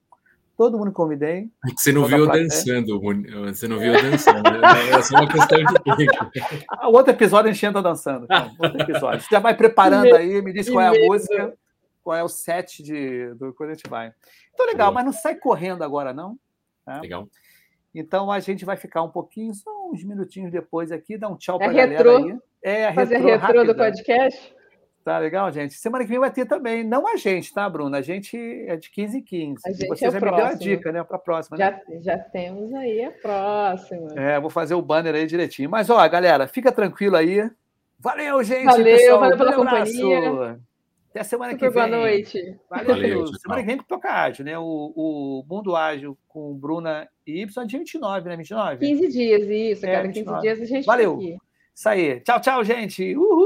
Todo mundo convidei. Você não viu eu dançando, você não viu dançando. né? É só uma questão de tempo. Ah, outro episódio a gente entra dançando. Então, outro episódio. Você já vai preparando aí, me diz qual é a música, qual é o set de, do quando a gente vai. Então, legal, mas não sai correndo agora, não. Tá? Legal. Então a gente vai ficar um pouquinho, só uns minutinhos depois aqui, dar um tchau para É a galera aí. É, a Fazer retrô, retrô do podcast? Tá legal, gente? Semana que vem vai ter também. Não a gente, tá, Bruna? A gente é de 15 em 15. A gente Você é já me deu a próximo. dica, né? Para a próxima. né? Já, já temos aí a próxima. É, vou fazer o banner aí direitinho. Mas, ó, galera, fica tranquilo aí. Valeu, gente. Valeu, pessoal. valeu pela abraço. companhia. Até semana Super que vem. boa noite. Valeu. Valeu, semana que vem com o Toca Ágil, né? O, o Mundo Ágil com Bruna e Y é dia 29, né? 29? 15 dias, isso, É, cara. 15 29. dias a gente Valeu. aqui. Isso aí. Tchau, tchau, gente. Uhul.